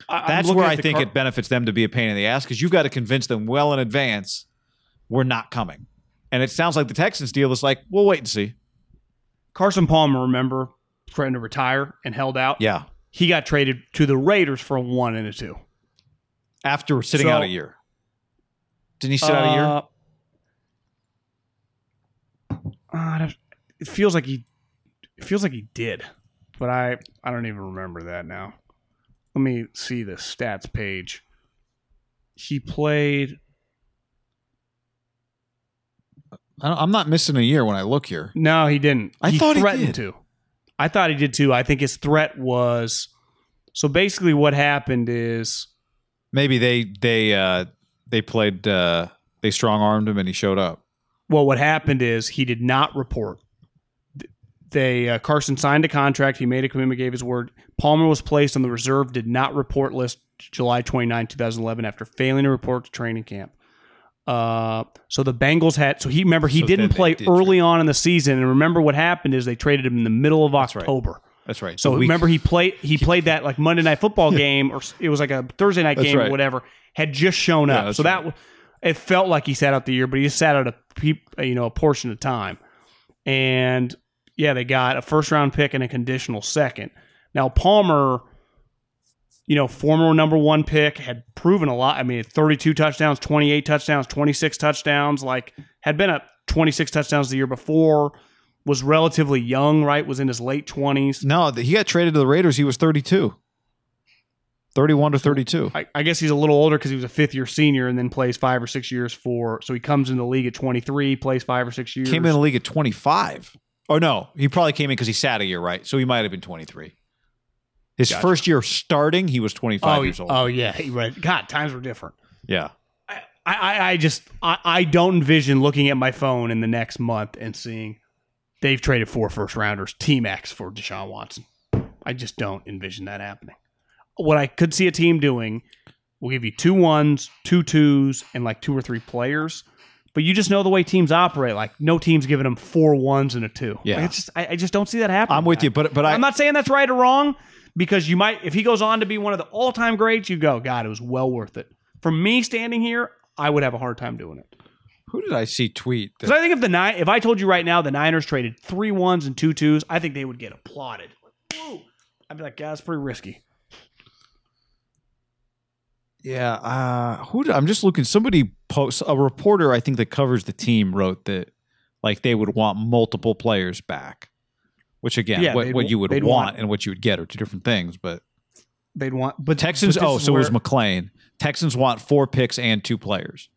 I- that's where I think Car- it benefits them to be a pain in the ass because you've got to convince them well in advance we're not coming. And it sounds like the Texans deal is like, we'll wait and see. Carson Palmer, remember, threatened to retire and held out. Yeah. He got traded to the Raiders for a one and a two. After sitting So- out a year. Didn't he sit out a year? Uh, Uh, it feels like he. It feels like he did, but I I don't even remember that now. Let me see the stats page. He played. I don't- I'm not missing a year when I look here. No, he didn't. I thought he threatened did. to. I thought he did too. I think his threat was. So basically, what happened is Maybe they they uh they played uh they strong armed him and he showed up. Well, what happened is he did not report. They uh, Carson signed a contract. He made a commitment, gave his word. Palmer was placed on the reserve, did not report list July 29, 2011, after failing to report to training camp. Uh, so the Bengals had. So he remember he So didn't play did early on in the season, and remember what happened is they traded him in the middle of right. October. That's right. So remember he played he played that like Monday night football game or it was like a Thursday night That's game or whatever had just shown Yeah, up. that's so that right. It felt like he sat out the year, but he just sat out a peop, uh, you know a portion of time. And yeah, they got a first round pick and a conditional second. Now Palmer, you know, former number one pick, had proven a lot. I mean, 32 touchdowns, 28 touchdowns, 26 touchdowns, like had been at 26 touchdowns the year before. Was relatively young, right? Was in his late 20s. No, he got traded to the Raiders. He was 32. 31 to 32. I, I guess he's a little older because he was a fifth year senior and then plays five or six years for. So he comes in the league at 23, plays five or six years. Came in the league at 25. Oh, no. He probably came in because he sat a year, right? So he might have been 23. His Gotcha. first year starting, he was 25 oh, years old. oh yeah, he- right. God, times were different. yeah. I, I, I just I, I don't envision looking at my phone in the next month and seeing they've traded four first rounders, Team X for Deshaun Watson. I just don't envision that happening. What I could see a team doing, we'll give you two ones, two twos, and like two or three players. But you just know the way teams operate. Like no team's giving them four ones and a two. Yeah. Like, it's just I, I just don't see that happening. I'm with you, but but I I'm not saying that's right or wrong because you might, if he goes on to be one of the all time greats, you go, God, it was well worth it. For me standing here, I would have a hard time doing it. who did I see tweet? Because I think if the nine, if I told you right now the Niners traded three ones and two twos, I think they would get applauded. Woo. I'd be like, yeah, that's pretty risky. Yeah, uh, who I'm just looking. Somebody post a reporter I think that covers the team wrote that like they would want multiple players back. Which again, Yeah, what, what you would want want- and what you would get are two different things. But They'd want, but Texans. but Oh, so it was where- McClain. Texans want four picks and two players.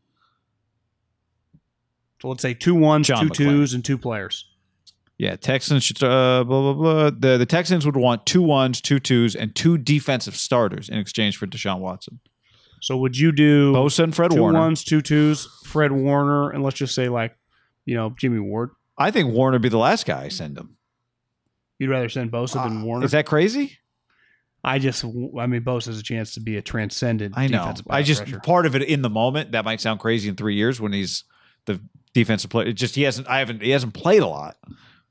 so let's say two ones, John two McClain. twos, and two players. Yeah, Texans should uh, blah blah blah. The the Texans would want two ones, two twos, and two defensive starters in exchange for Deshaun Watson. So would you do Bosa and Fred two Warner. ones, two twos, Fred Warner, and let's just say like, you know, Jimmy Ward? I think Warner would be the last guy I send him. You'd rather send Bosa than Uh, Warner? Is that crazy? I just, I mean, Bosa has a chance to be a transcendent. I know. I just rusher. part of it in the moment. That might sound crazy in three years when he's the defensive player. It just he hasn't. I haven't. He hasn't played a lot.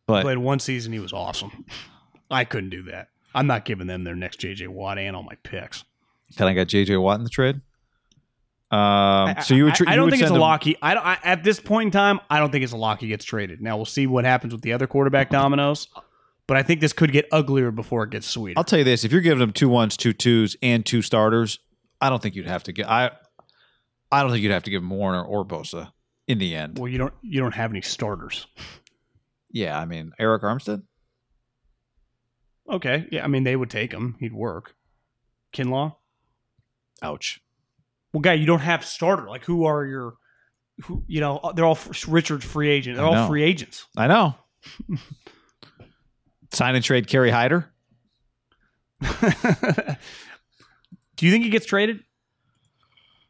But played one season. He was awesome. I couldn't do that. I'm not giving them their next JJ Watt and all my picks. Kind of got JJ Watt in the trade. Um, so you would. tr- I, I don't think it's a lock. He, I, don't, I at this point in time, I don't think it's a lock. He gets traded. Now we'll see what happens with the other quarterback dominoes. But I think this could get uglier before it gets sweeter. I'll tell you this: if you're giving them two ones, two twos, and two starters, I don't think you'd have to get. I, I don't think you'd have to give him Warner or Bosa in the end. well, you don't you don't have any starters. Yeah, I mean Arik Armstead. Okay, yeah, I mean they would take him. He'd work. Kinlaw. Ouch. Well, guy, you don't have starter. Like who are your, who you know? They're all Richard's free agent. They're all free agents. I know. Sign and trade Kerry Hyder. Do you think he gets traded?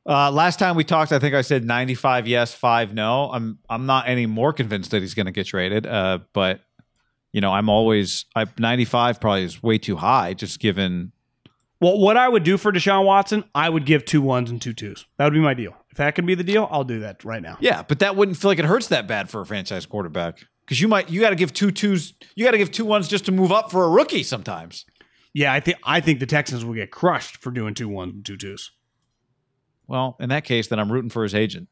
Uh, last time we talked, I think I said 95 yes, five no. I'm I'm not any more convinced that he's going to get traded. Uh, but you know, I'm always I 95 probably is way too high, just given. Well, what I would do for Deshaun Watson, I would give two ones and two twos. That would be my deal. If that could be the deal, I'll do that right now. Yeah, but that wouldn't feel like it hurts that bad for a franchise quarterback because you might you got to give two twos, you got to give two ones just to move up for a rookie sometimes. Yeah, I think I think the Texans will get crushed for doing two ones and two twos. Well, in that case, then I'm rooting for his agent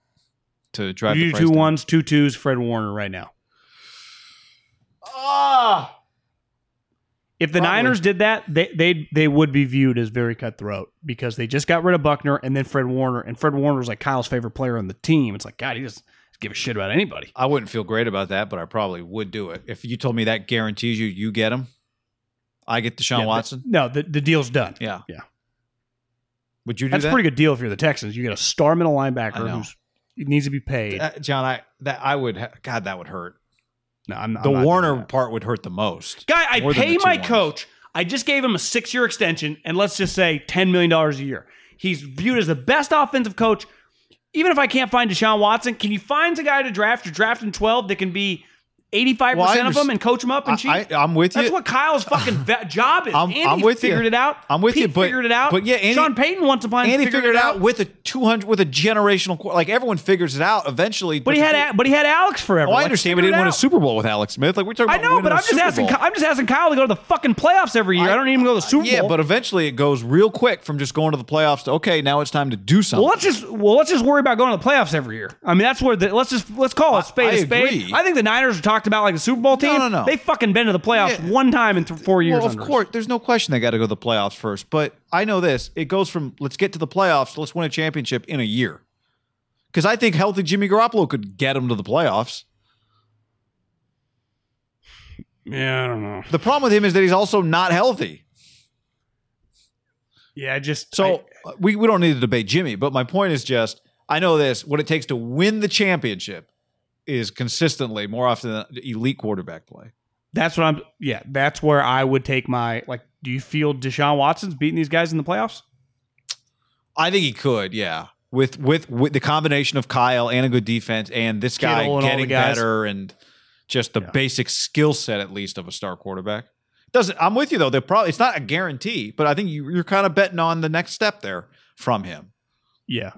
to drive You the do price two down. ones, two twos, Fred Warner right now. Ah, If the Probably. Niners did that, they they they would be viewed as very cutthroat because they just got rid of Buckner and then Fred Warner, and Fred Warner Warner's like Kyle's favorite player on the team. It's like God, he just give a shit about anybody. I wouldn't feel great about that, but I probably would do it. If you told me that guarantees you, you get him, I get Deshaun Yeah, Watson. the- no, the, the deal's done. yeah. Yeah. Would you do That's that? a pretty good deal if you're the Texans. You get a star middle linebacker who needs to be paid. Uh, John, I that I would. Ha- God, that would hurt. No, I'm, I'm The not Warner part would hurt the most. guy. I More pay my Warners. coach. I just gave him a six year extension, and let's just say ten million dollars a year. He's viewed as the best offensive coach. Even if I can't find Deshaun Watson, can you find a guy to draft? You're drafting twelve that can be eighty five Well, I percent of them and coach them up and cheat. I, I, am with you. That's what Kyle's fucking job is. I'm- Andy I'm with you. figured it out. I'm with Pete you, but- figured it out. but yeah, Andy- Sean Payton once upon a time Andy figured, figured it out with a 200 with a generational like everyone figures it out eventually. But he had A- but he had Alex forever. Oh, I Like, understand, but he didn't win a. Super Bowl with Alex Smith. Like we're talking about. I know, but I'm just Super asking. Bowl. Ky- I'm just asking Kyle to go to the fucking playoffs every year. I, don't even go to the Super yeah, Bowl. Yeah, but eventually it goes real quick from just going to the playoffs to okay, now it's time to do something. well, let's just well, let's just worry about going to the playoffs every year. I mean, that's where the let's just let's call it spade I a spade. I think the Niners are talked about like a Super Bowl team. no, no. no. They fucking been to the playoffs Yeah. one time in th- four years. Well, of under us. course, there's no question they got to go to the playoffs first. But I know this: it goes from let's get to the playoffs to let's win a championship in a year. Because I think healthy Jimmy Garoppolo could get them to the playoffs. Yeah, I don't know. The problem with him is that he's also not healthy. Yeah, I just So I- uh, we, we don't need to debate Jimmy, but my point is just I know this: what it takes to win the championship is consistently more often than elite quarterback play. that's what I'm. Yeah, that's where I would take my like. Do you feel Deshaun Watson's beating these guys in the playoffs? I think he could, yeah. With with with the combination of Kyle and a good defense and this guy Kittle and all getting guys. better and just the Yeah. basic skill set at least of a star quarterback. Doesn't I'm with you though. They're probably it's not a guarantee, but I think you, you're kind of betting on the next step there from him. Yeah.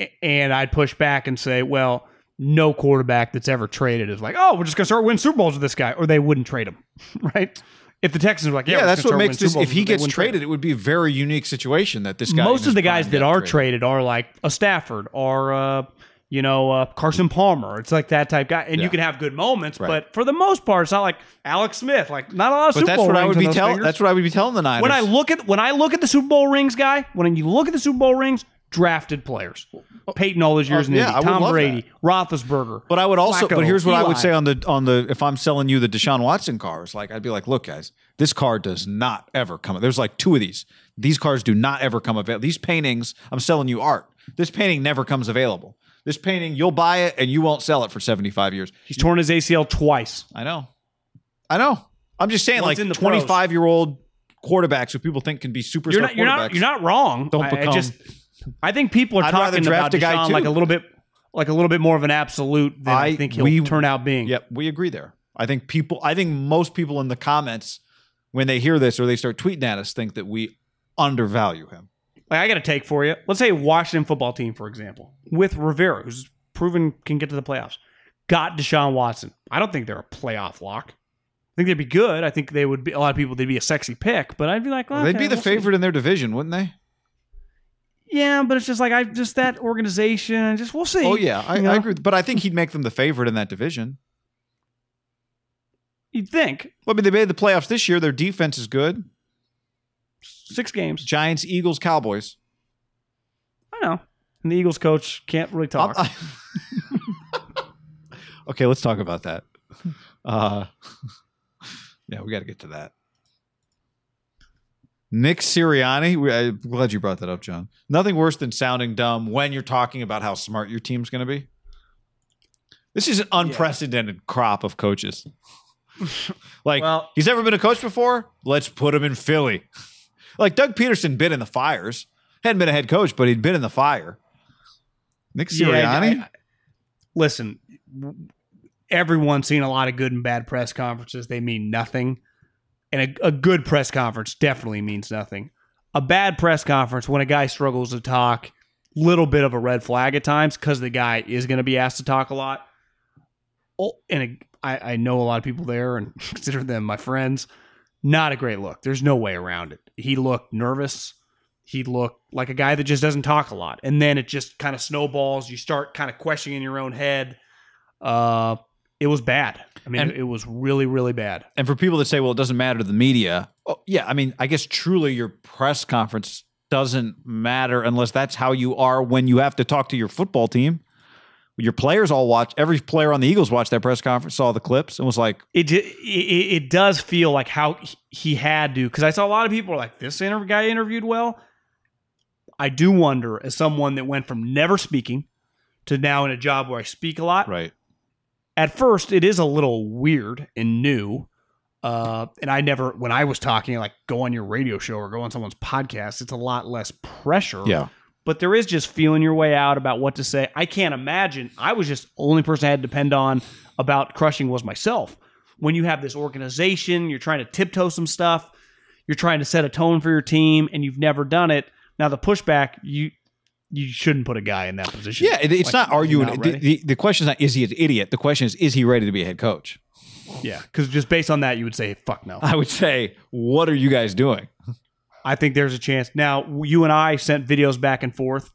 A- And I'd push back and say, well, no quarterback that's ever traded is like, oh, we're just going to start winning Super Bowls with this guy, or they wouldn't trade him, right? If the Texans were like, yeah, Yeah, that's what makes this. If he gets traded, it would be a very unique situation that this guy. Most of the guys that are traded are like a Stafford or, uh, you know, uh, Carson Palmer. It's like that type guy. And Yeah. you can have good moments, Right. but for the most part, it's not like Alex Smith. Like, not a lot of But Super that's Bowl what I rings would be telling. That's what I would be telling the Niners. when I look at when I look at the Super Bowl rings, guy, when you look at the Super Bowl rings, drafted players. Uh, Peyton all those years Oh, in yeah, Indy, Tom Brady, Roethlisberger. But I would also, Flacco, but here's what I would say on the on the if I'm selling you the Deshaun Watson cars, like I'd be like, look, guys, this car does not ever come. There's like two of these. These cars do not ever come available. These paintings, I'm selling you art. This painting never comes available. This painting, you'll buy it and you won't sell it for 75 years. He's torn his ACL twice. I know, I know. I'm just saying, Once like in the pros. 25 year old quarterbacks who people think can be superstar You're not you're not you're not wrong. Don't I- I, become- just I think people are I'd rather talking about draft a guy, Deshaun too. like a little bit like a little bit more of an absolute than I, I- think he'll we- turn out being. Yep, we agree there. I think people, I think most people in the comments, when they hear this or they start tweeting at us, think that we undervalue him. Like I got a take for you. Let's say Washington football team, for example, with Rivera, who's proven can get to the playoffs, got Deshaun Watson. I don't think they're a playoff lock. I think they'd be good. I think they would be a lot of people. They'd be a sexy pick, but I'd be like, well, They'd okay, be the we'll see. favorite in their division, wouldn't they? Yeah, but it's just like I just that organization. Just we'll see. Oh yeah, I, You know? I agree. But I think he'd make them the favorite in that division. You'd think Well, I mean, they made the playoffs this year. Their defense is good. six games. Giants, Eagles, Cowboys. I know. And the Eagles coach can't really talk. I- okay, let's talk about that. Uh, yeah, we got to get to that. Nick Sirianni, I'm glad you brought that up, John. Nothing worse than sounding dumb when you're talking about how smart your team's going to be. This is an unprecedented crop of coaches. like, Well- he's never been a coach before. Let's put him in Philly. Like Doug Pederson been in the fires. Hadn't been a head coach, but he'd been in the fire. Nick Yeah, Sirianni. I- I- listen, everyone's seen a lot of good and bad press conferences. They mean nothing. And a, a good press conference definitely means nothing. A bad press conference, when a guy struggles to talk, little bit of a red flag at times because the guy is going to be asked to talk a lot. Oh, and a, I, I know a lot of people there and consider them my friends. Not a great look. There's no way around it. He looked nervous he looked like a guy that just doesn't talk a lot. And then it just kind of snowballs. You start kind of questioning in your own head. Uh, it was bad. I mean, And- it was really, really bad. And for people that say, well, it doesn't matter to the media. Oh, yeah, I mean, I guess truly your press conference doesn't matter unless that's how you are when you have to talk to your football team. your players all watch. Every player on the Eagles watched that press conference, saw the clips, and was like, it it, it does feel like how he had to because I saw a lot of people are like this interview guy interviewed well. I do wonder as someone that went from never speaking to now in a job where I speak a lot. "Right, At first, it is a little weird and new. Uh, and I never, when I was talking, like go on your radio show or go on someone's podcast, it's a lot less pressure. yeah, but there is just feeling your way out about what to say. I can't imagine. I was just only person I had to depend on about crushing was myself. When you have this organization, you're trying to tiptoe some stuff, you're trying to set a tone for your team, and you've never done it. Now the pushback, you you shouldn't put a guy in that position. yeah." It, it's Like, not arguing. not the, the, the question is not is he an idiot. The question is is he ready to be a head coach. yeah, because just based on that, you would say fuck no. I would say, what are you guys doing? I think there's a chance. Now, you and I sent videos back and forth.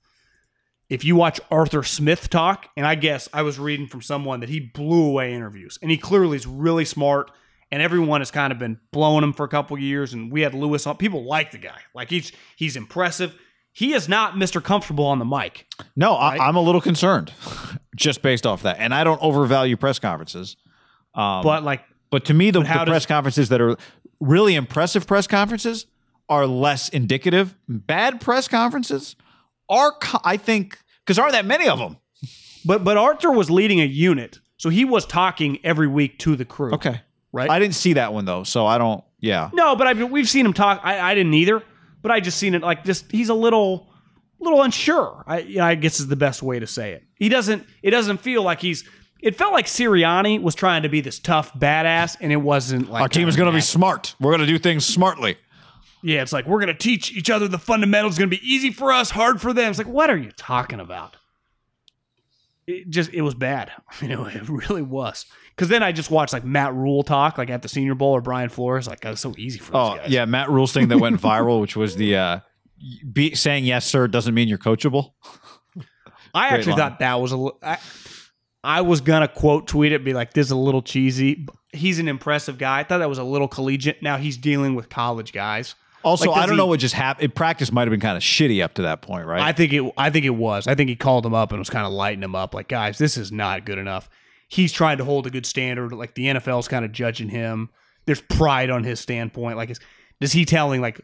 If you watch Arthur Smith talk, and I guess I was reading from someone that he blew away interviews, and he clearly is really smart, and everyone has kind of been blowing him for a couple years. And we had Lewis on. People like the guy. Like he's he's impressive. He is not Mr. Comfortable on the mic. No, Right? I, I'm a little concerned, just based off that, and I don't overvalue press conferences. Um, But like But to me, the, how the does- press conferences that are really impressive press conferences are less indicative. Bad press conferences are, I think, because aren't that many of them? but but Arthur was leading a unit. So he was talking every week to the crew. Okay. Right? I didn't see that one though, so I don't. Yeah. No, but I mean, we've seen him talk. I, I didn't either, but I just seen it like just he's a little, little unsure. I, you know, I guess is the best way to say it. He doesn't. It doesn't feel like he's. It felt like Sirianni was trying to be this tough badass, and it wasn't like Our team is going to be smart. We're going to do things smartly. Yeah, it's like we're gonna teach each other the fundamentals. It's gonna be easy for us, hard for them. It's like, what are you talking about? It just it was bad. You it, it really was. Because then I just watched like Matt Rhule talk, like at the Senior Bowl or Brian Flores. Like, that's so easy for Oh these guys. yeah, Matt Rhule's thing that went viral, which was the uh, be, saying yes sir doesn't mean you're coachable. I Great actually line. thought that was a. li- I, I was gonna quote tweet it, be like, "This is a little cheesy." He's an impressive guy. I thought that was a little collegiate. Now he's dealing with college guys. Also, Like, I don't he- know what just happened. Practice might have been kind of shitty up to that point, right? I think it. I think it was. I think he called him up and was kind of lighting him up, like, "Guys, this is not good enough." He's trying to hold a good standard. Like the NFL's kind of judging him. There's pride on his standpoint. Like, is, is he telling like?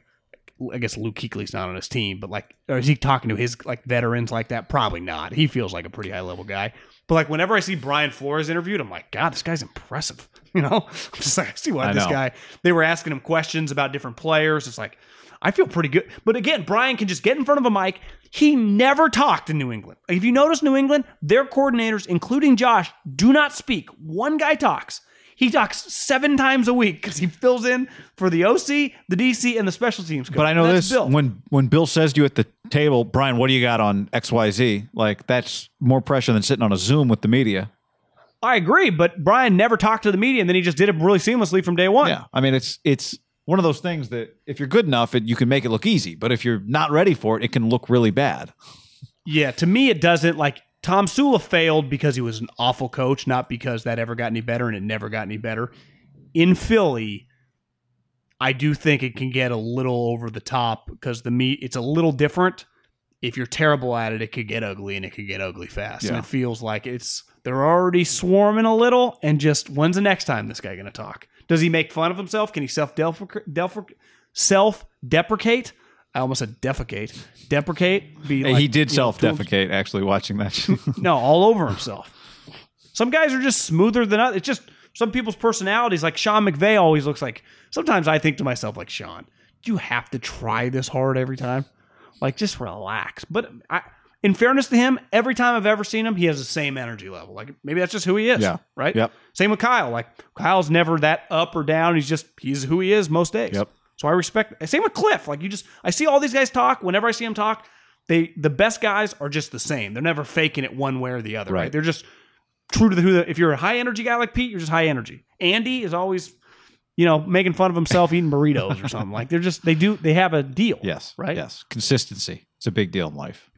I guess Luke Kuechly's not on his team, but like, or is he talking to his like veterans like that? Probably not. He feels like a pretty high level guy. But like, whenever I see Brian Flores interviewed, I'm like, God, this guy's impressive. You know, I'm just like, I see why this know. guy. They were asking him questions about different players. It's like, I feel pretty good. But again, Brian can just get in front of a mic. He never talked in New England. If you notice, New England, their coordinators, including Josh, do not speak. One guy talks. He talks seven times a week because he fills in for the OC, the DC, and the special teams coach. But I know this Bill. when when Bill says to you at the table, Brian, what do you got on X Y Z? Like that's more pressure than sitting on a Zoom with the media. I agree, but Brian never talked to the media, and then he just did it really seamlessly from day one. Yeah, I mean it's it's one of those things that if you're good enough, it, you can make it look easy. But if you're not ready for it, it can look really bad. Yeah, to me, it doesn't. Like Tomsula failed because he was an awful coach, not because that ever got any better, and it never got any better. In Philly, I do think it can get a little over the top because the meat it's a little different. If you're terrible at it, it could get ugly, and it could get ugly fast. And Yeah. it feels like it's they're already swarming a little, and just when's the next time this guy going to talk? Does he make fun of himself? Can he self self deprecate? I almost said defecate. Deprecate. Be Hey, like, he did self defecate actually watching that. no, all over himself. Some guys are just smoother than others. It's just some people's personalities. Like Sean McVay always looks like. Sometimes I think to myself, like Sean, do you have to try this hard every time? Like just relax. But I, in fairness to him, every time I've ever seen him, he has the same energy level. Like maybe that's just who he is. Yeah. Right. Yep. Same with Kyle. Like Kyle's never that up or down. He's just he's who he is most days. Yep. So I respect. Same with Cliff. Like you just, I see all these guys talk. Whenever I see them talk, they the best guys are just the same. They're never faking it one way or the other. Right. Right. They're just true to the who. The, if you're a high energy guy like Pete, you're just high energy. Andy is always, you know, making fun of himself eating burritos or something. Like they're just they do they have a deal. yes, Right. Yes, consistency. It's a big deal in life.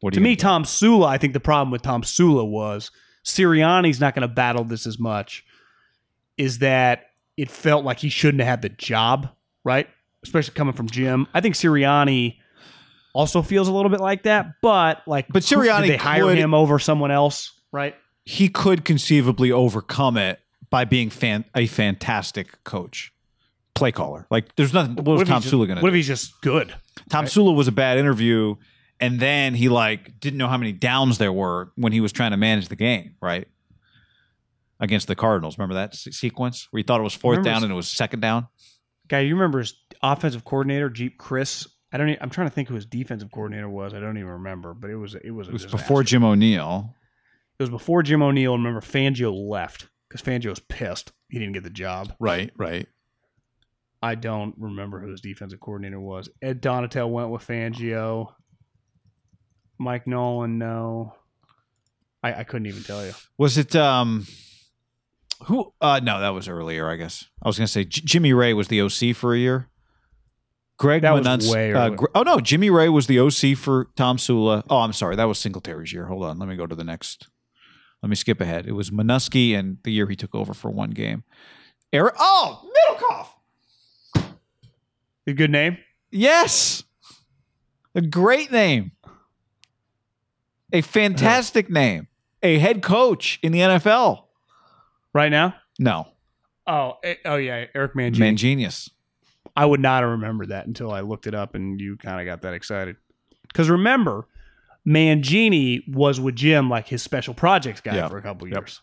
What To me, do? Tomsula, I think the problem with Tomsula was Sirianni's not going to battle this as much. Is that it felt like he shouldn't have had the job, right? Especially coming from Jim. I think Sirianni also feels a little bit like that, but like, But Sirianni they hire could- him over someone else? right? he could conceivably overcome it by being fan- a fantastic coach, play caller. Like there's nothing. What was if Tom just- Sula going to What do? if he's just good? Tomsula was a bad interview, and then he like didn't know how many downs there were when he was trying to manage the game, right? Against the Cardinals, remember that se- sequence where he thought it was fourth Remember down s- and it was second down? Guy, you remember his offensive coordinator, Geep Chryst? I don't. Even, I'm trying to think who his defensive coordinator was. I don't even remember, but it was it was a It was before Jim O'Neill. It was before Jim O'Neill. and Remember, Fangio left because Fangio was pissed he didn't get the job. Right, right. I don't remember who his defensive coordinator was. Ed Donatell went with Fangio. Mike Nolan, no. I, I couldn't even tell you. Was it um who uh no, that was earlier, I guess. I was going to say J- Jimmy Raye was the OC for a year. Greg That was way uh. Gr- Oh no, Jimmy Raye was the OC for Tomsula. Oh, I'm sorry. That was Singletary's year. Hold on. Let me go to the next. Let me skip ahead. It was Minuski and the year he took over for one game. Eric Oh, Middlekauff. A good name? Yes. A great name. A fantastic name. A head coach in the NFL. Right now? No. Oh, eh, oh yeah, Eric Mangini. Man genius. I would not have remembered that until I looked it up and you kind of got that excited. Because remember, Mangini was with Jim like his special projects guy for a couple Yep. years.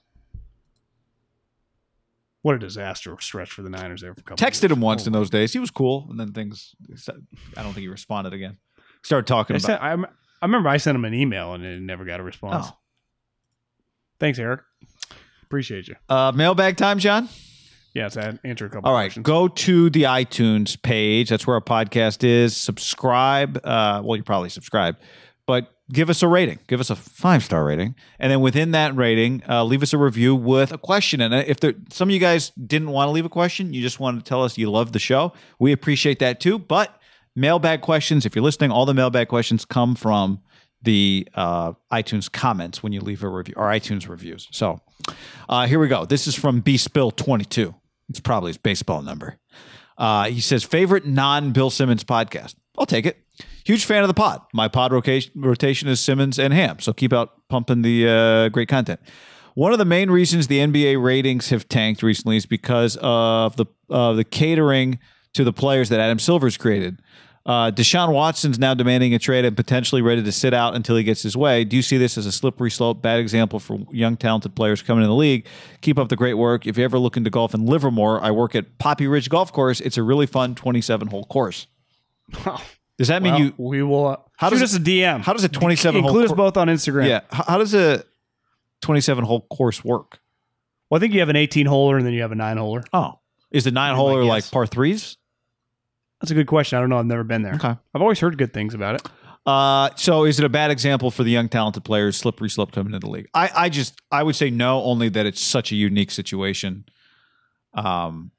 What a disaster stretch for the Niners there for a couple. Texted years. him once in those days. He was cool, and then things. I don't think he responded again. Started talking I, about. sent, I, rem- I remember I sent him an email and it never got a response. Oh. Thanks, Eric. Appreciate you. Uh, mailbag time, John. Yeah, it's an- answer a couple. All right, questions. go to the iTunes page. That's where our podcast is. Subscribe. Uh, well, you probably subscribe, but give us a rating. Give us a five star rating, and then within that rating, uh, leave us a review with a question. And if there, some of you guys didn't want to leave a question, you just wanted to tell us you love the show, we appreciate that too. But mailbag questions, if you're listening, all the mailbag questions come from the uh, iTunes comments when you leave a review or iTunes reviews. So uh, here we go. This is from B Spill 22. It's probably his baseball number. Uh, he says, favorite non Bill Simmons podcast. I'll take it. Huge fan of the pod. My pod rotation, rotation is Simmons and Ham. So keep out pumping the uh, great content. One of the main reasons the NBA ratings have tanked recently is because of the uh, the catering to the players that Adam Silver's created. Uh, Deshaun Watson's now demanding a trade and potentially ready to sit out until he gets his way. Do you see this as a slippery slope? Bad example for young, talented players coming in the league. Keep up the great work. If you're ever look into golf in Livermore, I work at Poppy Ridge Golf Course. It's a really fun 27 hole course. Does that mean Well, you? we will. Uh, How shoot does us a DM. How does a 27 hole? Include us cour- both on Instagram. Yeah. How, how does a 27 hole course work? Well, I think you have an 18 holer and then you have a nine holer. Oh, is the nine holer like guess. par threes? That's a good question. I don't know. I've never been there. Okay. I've always heard good things about it. Uh, so is it a bad example for the young talented players, slippery slope coming into the league? I, I just I would say no, only that it's such a unique situation. Um,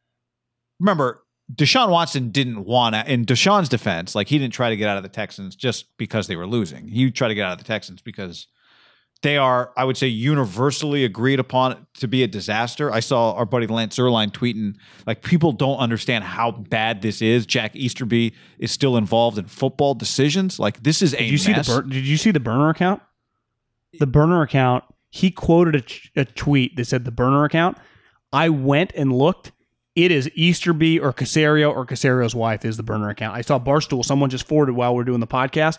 remember Deshaun Watson didn't want to. In Deshaun's defense, like he didn't try to get out of the Texans just because they were losing. He tried to get out of the Texans because they are, I would say, universally agreed upon to be a disaster. I saw our buddy Lance Zierlein tweeting like people don't understand how bad this is. Jack Easterby is still involved in football decisions. Like this is a Did you see the mess. bur- Did you see the burner account? The burner account. He quoted a, ch- a tweet that said the burner account. I went and looked. It is Easterby or Caserio or Caserio's wife is the burner account. I saw Barstool. Someone just forwarded while we're doing the podcast.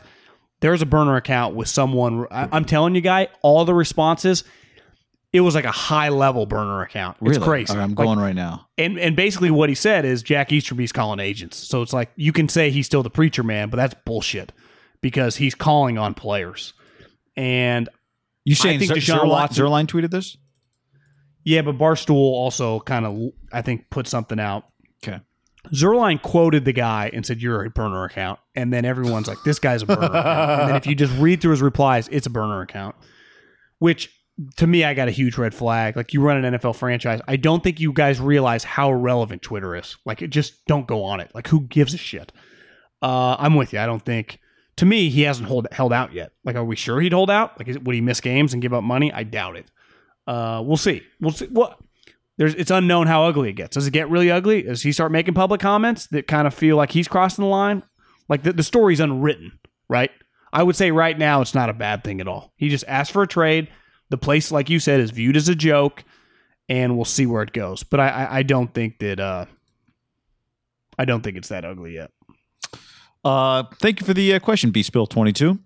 There's a burner account with someone. I, I'm telling you, guy, all the responses. It was like a high level burner account. It's Really? crazy. Right, I'm Like, going right now. and and basically what he said is Jack Easterby's calling agents. So it's like you can say he's still the preacher man, but that's bullshit because he's calling on players. And You saying I think Zer- Deshaun Zierlein, Watson- Zierlein tweeted this? yeah, but Barstool also kind of I think put something out. Okay. Zierlein quoted the guy and said, "You're a burner account," and then everyone's like, "This guy's a burner." account. And then if you just read through his replies, it's a burner account. Which to me, I got a huge red flag. Like you run an NFL franchise, I don't think you guys realize how relevant Twitter is. Like, it just don't go on it. Like, who gives a shit? Uh, I'm with you. I don't think. To me, he hasn't hold, held out yet. Like, are we sure he'd hold out? Like, is, would he miss games and give up money? I doubt it. Uh, we'll see. We'll see. What? There's, it's unknown how ugly it gets. Does it get really ugly? Does he start making public comments that kind of feel like he's crossing the line? Like the, the story's unwritten, right? I would say right now it's not a bad thing at all. He just asked for a trade. the place, like you said, is viewed as a joke, and we'll see where it goes. But I, I, I don't think that uh, I don't think it's that ugly yet. Uh, thank you for the uh, question, B Spill twenty two.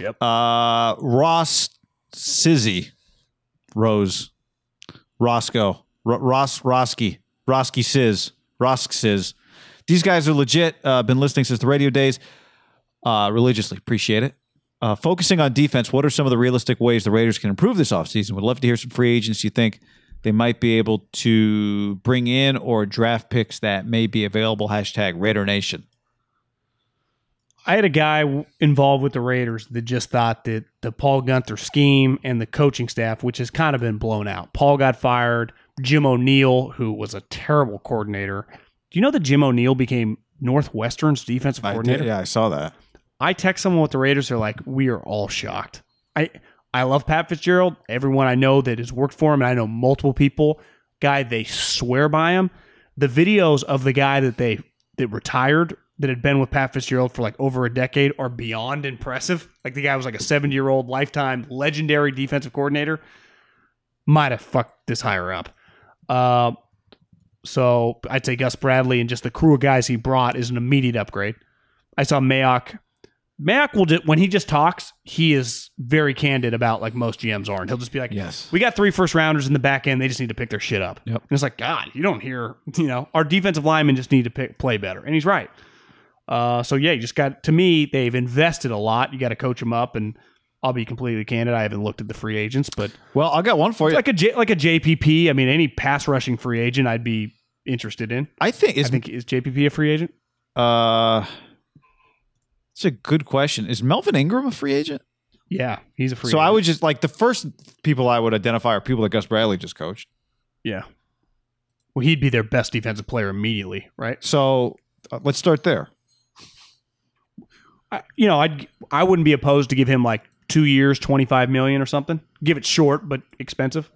Yep. Uh, Ross Sizzy, Rose, Roscoe, R- Ross Roski, Roski Sizz, Rosk Sizz. These guys are legit. Uh, been listening since the radio days. Uh, religiously appreciate it. Uh, focusing on defense, what are some of the realistic ways the Raiders can improve this offseason? Would love to hear some free agents you think they might be able to bring in or draft picks that may be available. Hashtag Raider Nation. I had a guy involved with the Raiders that just thought that the Paul Guenther scheme and the coaching staff, which has kind of been blown out. Paul got fired. Jim O'Neill, who was a terrible coordinator. Do you know that Jim O'Neill became Northwestern's defensive coordinator? yeah, I saw that. I text someone with the Raiders, they're like, we are all shocked. I I love Pat Fitzgerald. Everyone I know that has worked for him, and I know multiple people, guy they swear by him. The videos of the guy that they that retired that had been with Pat Fitzgerald for like over a decade are beyond impressive. Like the guy was like a 70 year old lifetime legendary defensive coordinator. Might have fucked this higher up. Uh, so I'd say Gus Bradley and just the crew of guys he brought is an immediate upgrade. I saw Mayock. Mayock will just, when he just talks, he is very candid about like most GMs aren't. he'll just be like, Yes. we got three first rounders in the back end. They just need to pick their shit up." Yep. And it's like, God, you don't hear, you know, our defensive linemen just need to pick, play better, and he's right. Uh, so yeah, you just got to me. They've invested a lot. You got to coach them up, and I'll be completely candid. I haven't looked at the free agents, but Well, I got one for you. like a J, like a JPP. I mean, any pass rushing free agent, I'd be interested in. I think I is think is JPP a free agent? uh, it's a good question. Is Melvin Ingram a free agent? Yeah, he's a free. so agent. I would just like the first people I would identify are people that Gus Bradley just coached. Yeah. Well, he'd be their best defensive player immediately, right? So uh, let's start there. I, you know, I'd I wouldn't be opposed to give him like two years, twenty five million or something. Give it short but expensive.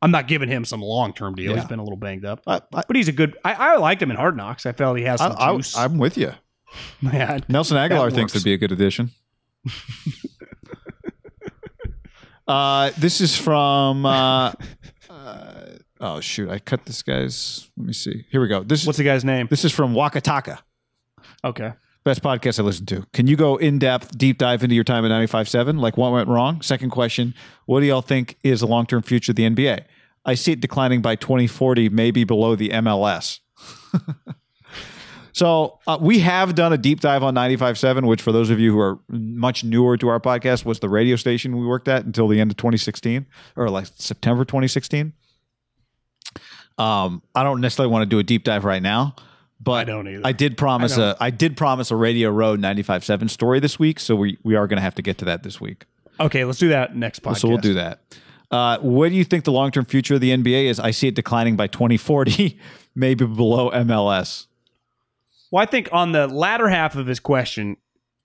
I'm not giving him some long term deal. He's been a little banged up, I, I, but he's a good. I, I liked him in Hard Knocks. I felt he has some I, juice. I, am with you. Man, Nelson Aguilar That thinks it'd be a good addition. uh, this is from. Uh, uh, oh shoot! I cut this guy's. Let me see. Here we go. This what's the guy's name? this is from Wakataka. Okay. Best podcast I listen to. Can you go in depth, deep dive into your time at 95.7? Like what went wrong? Second question What do y'all think is the long term future of the NBA? I see it declining by 2040, maybe below the MLS. so uh, we have done a deep dive on 95.7, which for those of you who are much newer to our podcast was the radio station we worked at until the end of 2016 or like September 2016. Um, I don't necessarily want to do a deep dive right now, but I don't either. I did promise I a I did promise a Radio Road 95.7 story this week, so we we are going to have to get to that this week. Okay, let's do that next podcast. So we'll do that. Uh, what do you think the long term future of the NBA is? I see it declining by 2040, maybe below MLS. Well, I think on the latter half of his question,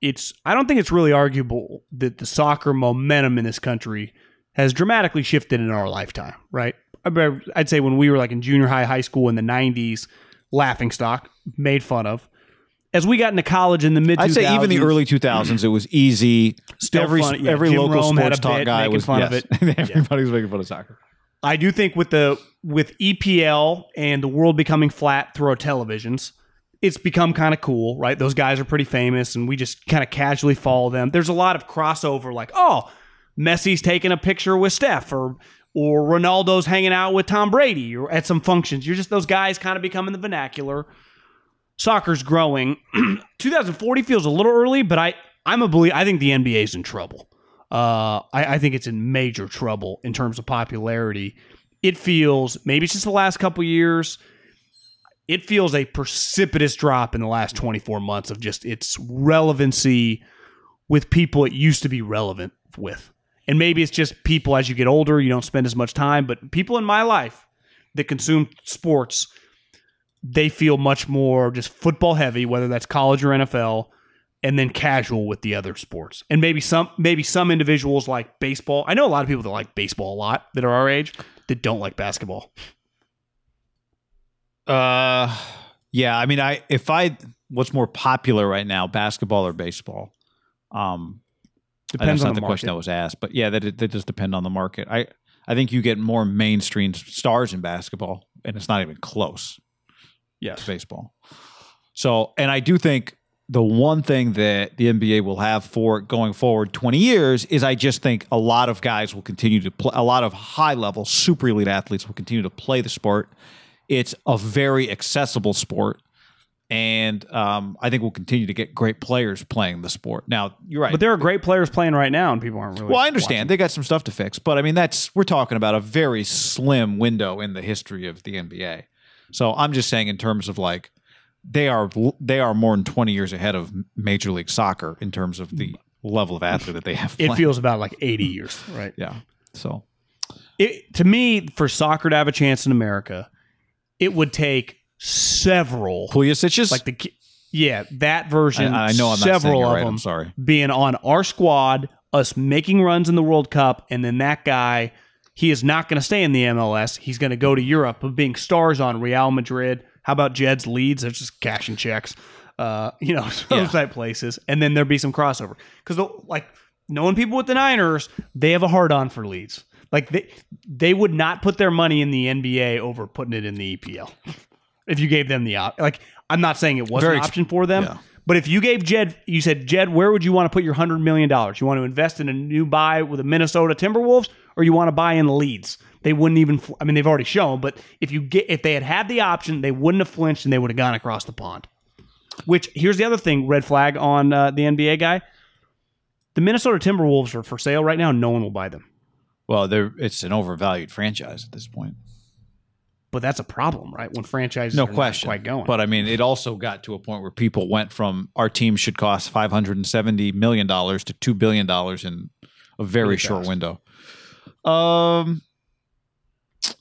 it's I don't think it's really arguable that the soccer momentum in this country has dramatically shifted in our lifetime, right? I'd say when we were like in junior high, high school in the '90s, laughing stock, made fun of. As we got into college in the mid, I'd say even the early 2000s, it was easy. Still every fun, yeah, every Jim local Rome sports talk bit guy making was fun of it. Everybody was making fun of soccer. I do think with the with EPL and the world becoming flat through our televisions, it's become kind of cool, right? Those guys are pretty famous, and we just kind of casually follow them. There's a lot of crossover, like oh, Messi's taking a picture with Steph, or or Ronaldo's hanging out with Tom Brady, or at some functions. You're just those guys kind of becoming the vernacular. Soccer's growing. 2040 feels a little early, but I I'm a believe. I think the NBA's in trouble. Uh, I, I think it's in major trouble in terms of popularity. It feels maybe it's just the last couple years. It feels a precipitous drop in the last 24 months of just its relevancy with people it used to be relevant with. And maybe it's just people as you get older, you don't spend as much time, but people in my life that consume sports, they feel much more just football heavy, whether that's college or NFL, and then casual with the other sports. And maybe some maybe some individuals like baseball. I know a lot of people that like baseball a lot that are our age that don't like basketball. Uh, yeah. I mean, I if I what's more popular right now, basketball or baseball? Um, Depends that's on not the, the, question that was asked, but yeah, that that does depend on the market. I I think you get more mainstream stars in basketball, and it's not even close Yes. to baseball. So, and I do think the one thing that the NBA will have for going forward 20 years is I just think a lot of guys will continue to play, a lot of high level, super elite athletes will continue to play the sport. It's a very accessible sport. And um, I think we'll continue to get great players playing the sport. Now, you're right. But there are great players playing right now, and people aren't really. Well, I understand they got some stuff to fix, but I mean that's we're talking about a very slim window in the history of the NBA. So I'm just saying in terms of like they are they are more than 20 years ahead of Major League Soccer in terms of the level of athlete that they have. It feels about like 80 years, right? yeah. So It, to me, for soccer to have a chance in America, it would take several, Pulisic's like the, yeah, that version. I, I know I'm several of right. them I'm sorry. being on our squad, us making runs in the World Cup, and then that guy, he is not going to stay in the MLS. He's going to go to Europe, but being stars on Real Madrid. How about Jed's Leeds? They're just cashing checks, uh, you know, those Yeah. type places, and then there'd be some crossover because like knowing people with the Niners, they have a hard on for Leeds. Like they they would not put their money in the NBA over putting it in the EPL if you gave them the op. Like I'm not saying it was Very an option for them, yeah. but if you gave Jed, you said Jed, where would you want to put your hundred million dollars? You want to invest in a new buy with the Minnesota Timberwolves, or you want to buy in Leeds? They wouldn't even. fl- I mean, they've already shown, but if you get if they had had the option, they wouldn't have flinched and they would have gone across the pond. Which here's the other thing, red flag on uh, the NBA guy. The Minnesota Timberwolves are for sale right now. No one will buy them, Well, they're it's an overvalued franchise at this point. But that's a problem, right? When franchises No are not question. quite going. But I mean, it also got to a point where people went from our team should cost five hundred and seventy million dollars to two billion dollars in a very short window. Um,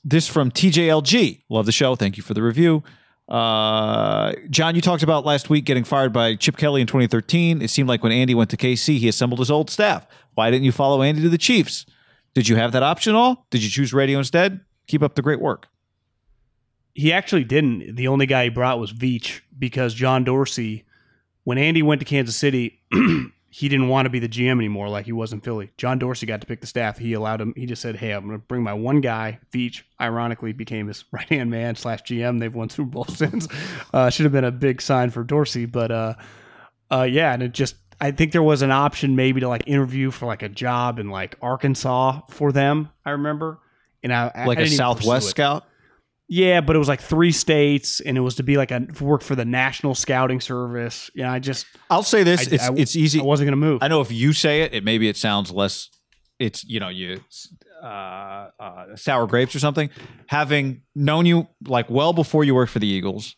this from TJLG. Love the show. Thank you for the review. Uh, John, you talked about last week getting fired by Chip Kelly in 2013. It seemed like when Andy went to KC, he assembled his old staff. Why didn't you follow Andy to the Chiefs? Did you have that option at all? Did you choose radio instead? Keep up the great work. He actually didn't. The only guy he brought was Veach because John Dorsey, when Andy went to Kansas City, he didn't want to be the GM anymore like he was in Philly. John Dorsey got to pick the staff. He allowed him. He just said, "Hey, I'm going to bring my one guy." Veach, ironically, became his right hand man slash GM. They've won Super Bowl since. Uh, should have been a big sign for Dorsey, but uh, uh, yeah, and it just. I think there was an option maybe to like interview for like a job in like Arkansas for them. I remember, and I I Like a Southwest scout? Yeah, but it was like three states, and it was to be like a work for the National Scouting Service. Yeah, I just I'll say this: I- it's I- it's easy. I wasn't gonna move. I know if you say it, it maybe it sounds less. It's you know you uh, uh, sour grapes or something. Having known you like well before you worked for the Eagles,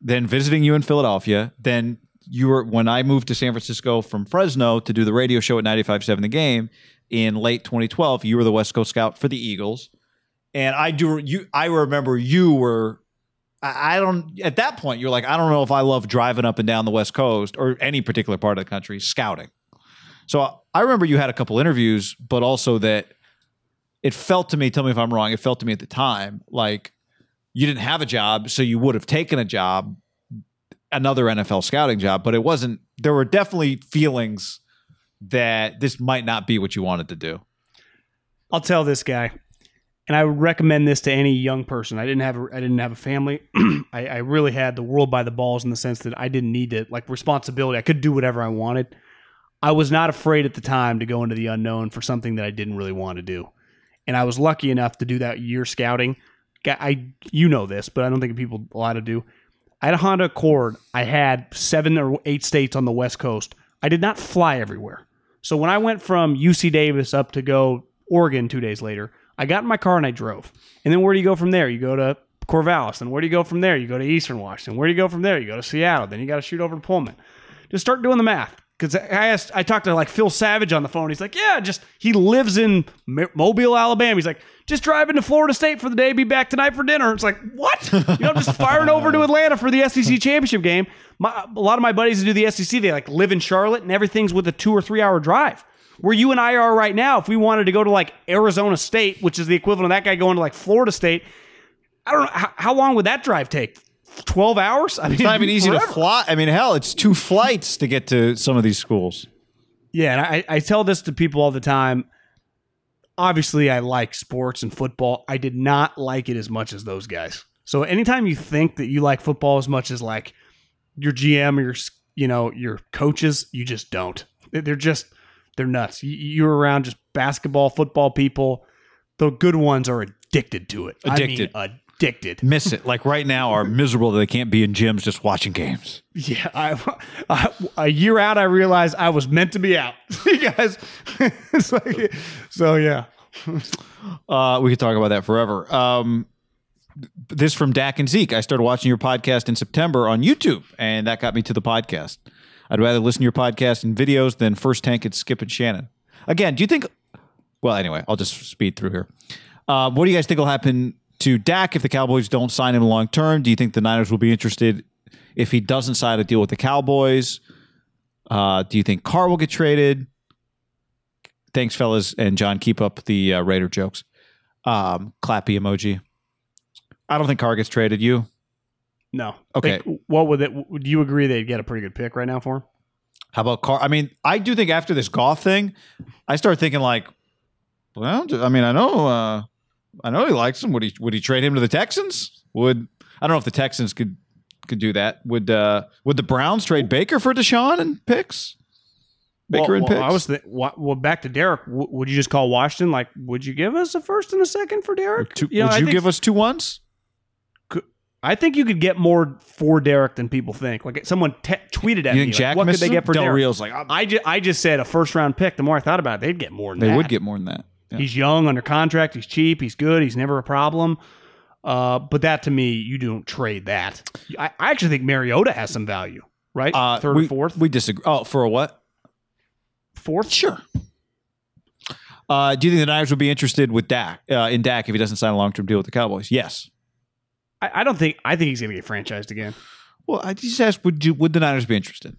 then visiting you in Philadelphia, then you were when I moved to San Francisco from Fresno to do the radio show at 95.7 The Game in late 2012. You were the West Coast scout for the Eagles, and I do you. I remember you were I I don't at that point you're like I don't know if I love driving up and down the West Coast or any particular part of the country scouting. So I remember you had a couple interviews, but also that it felt to me. Tell me if I'm wrong. It felt to me at the time like you didn't have a job, so you would have taken a job, another NFL scouting job, but it wasn't. There were definitely feelings that this might not be what you wanted to do. I'll tell this guy, and I would recommend this to any young person. I didn't have a, I didn't have a family. I, I really had the world by the balls in the sense that I didn't need to like responsibility. I could do whatever I wanted. I was not afraid at the time to go into the unknown for something that I didn't really want to do, and I was lucky enough to do that year scouting. I you know this, but I don't think people a lot to do. I had a Honda Accord. I had seven or eight states on the West Coast. I did not fly everywhere. So when I went from UC Davis up to go Oregon two days later, I got in my car and I drove. And then where do you go from there? You go to Corvallis. And where do you go from there? You go to Eastern Washington. Where do you go from there? You go to Seattle. Then you got to shoot over to Pullman. Just start doing the math. Because I asked, I talked to like Phil Savage on the phone. He's like, yeah, just he lives in Mobile, Alabama. He's like, just driving to Florida State for the day, be back tonight for dinner. It's like, what? You know, just firing over to Atlanta for the SEC championship game. My, a lot of my buddies who do the SEC, they like live in Charlotte, and everything's with a two or three hour drive. Where you and I are right now, if we wanted to go to like Arizona State, which is the equivalent of that guy going to like Florida State, I don't know how, how long would that drive take. Twelve hours? I mean, It's not even easy to fly. I mean, hell, it's two flights to get to some of these schools. Yeah, and I, I tell this to people all the time. Obviously, I like sports and football. I did not like it as much as those guys. So anytime you think that you like football as much as like your GM or your you know your coaches, you just don't. They're just they're nuts. You- You're around just basketball, football people. The good ones are addicted to it. Addicted. I mean, addicted. Miss it. Like right now, are miserable that they can't be in gyms just watching games. Yeah, I, I, a year out, I realized I was meant to be out. you guys, like, so yeah. Uh, we could talk about that forever. Um, this from Dak and Zeke. I started watching your podcast in September on YouTube, and that got me to the podcast. I'd rather listen to your podcast and videos than First Tank and Skip and Shannon. Again, do you think? Well, anyway, I'll just speed through here. Uh, what do you guys think will happen to Dak if the Cowboys don't sign him long term? Do you think the Niners will be interested if he doesn't sign a deal with the Cowboys? Uh, do you think Carr will get traded? Thanks, fellas, and John. Keep up the uh, Raider jokes. Um, clappy emoji. I don't think Carr gets traded. You? No. Okay. What would it? Would you agree they'd get a pretty good pick right now for him? How about Carr? I mean, I do think after this golf thing, I start thinking like, well, I mean, I know, uh, I know he likes him. Would he? Would he trade him to the Texans? Would I don't know if the Texans could could do that. Would uh, would the Browns trade Baker for Deshaun and picks? Baker well, and well, picks. I was th- well, well, back to Derek. W- would you just call Washington? Like, would you give us a first and a second for Derek? Two- You know, would I you give us two ones? I think you could get more for Derek than people think. Like someone te- tweeted at You me, like, what could they get for Del Derek? Rio's like, I just, I just said a first round pick. The more I thought about it, they'd get more than they that. would get more than that. Yeah. He's young, under contract. He's cheap. He's good. He's never a problem. Uh, but that to me, you don't trade that. I, I actually think Mariota has some value, right? Uh, Third we, or fourth? We disagree. Oh, for a what? fourth? Sure. Uh, do you think the Niners would be interested with Dak uh, in Dak if he doesn't sign a long term deal with the Cowboys? Yes. I, I don't think. I think he's going to get franchised again. Well, I just asked, would you would the Niners be interested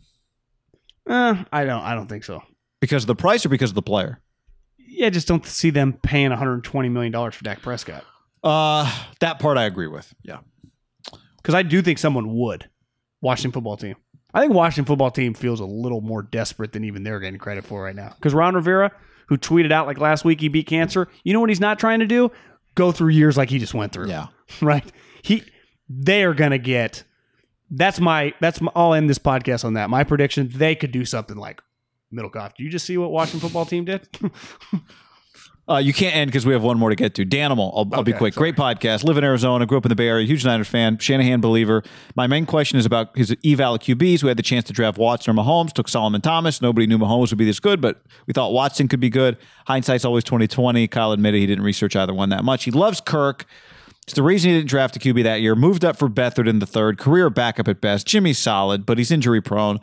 Uh, I don't. I don't think so. because of the price or because of the player? Yeah, I just don't see them paying 120 million dollars for Dak Prescott. Uh, that part I agree with. Yeah. Because I do think someone would. Washington football team. I think Washington football team feels a little more desperate than even they're getting credit for right now. Because Ron Rivera, who tweeted out like last week he beat cancer, you know what he's not trying to do? Go through years like he just went through. Yeah. right? He they are gonna get that's my that's my I'll end this podcast on that. My prediction, they could do something like Middlekauff. Do you just see what Washington football team did? Uh, you can't end because we have one more to get to. Danimal, I'll, I'll be Okay, quick. Great podcast. Live in Arizona. Grew up in the Bay Area. Huge Niners fan. Shanahan believer. My main question is about his eval QBs. We had the chance to draft Watson or Mahomes. Took Solomon Thomas. Nobody knew Mahomes would be this good, but we thought Watson could be good. Hindsight's always twenty twenty. Kyle admitted he didn't research either one that much. He loves Kirk. It's the reason he didn't draft a QB that year. Moved up for Beathard in the third. Career backup at best. Jimmy's solid, but he's injury prone.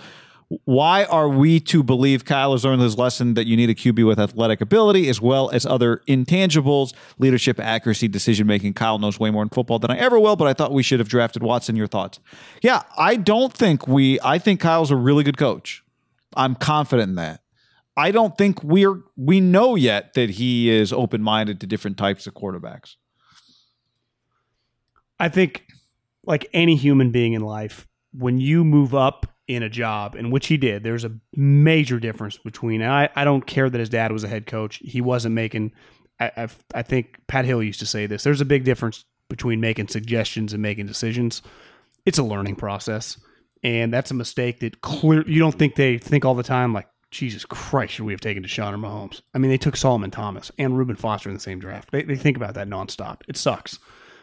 Why are we to believe Kyle has learned his lesson that you need a QB with athletic ability as well as other intangibles, leadership, accuracy, decision making? Kyle knows way more in football than I ever will, but I thought we should have drafted Watson. Your thoughts? Yeah, I don't think we, I think Kyle's a really good coach. I'm confident in that. I don't think we're, we know yet that he is open minded to different types of quarterbacks. I think, like any human being in life, when you move up in a job, and which he did, there's a major difference between. I, I don't care that his dad was a head coach; he wasn't making. I, I, I think Pat Hill used to say this. There's a big difference between making suggestions and making decisions. It's a learning process, and that's a mistake that clear. You don't think they think all the time like. Jesus Christ, should we have taken Deshaun or Mahomes? I mean, they took Solomon Thomas and Reuben Foster in the same draft. They, they think about that nonstop. It sucks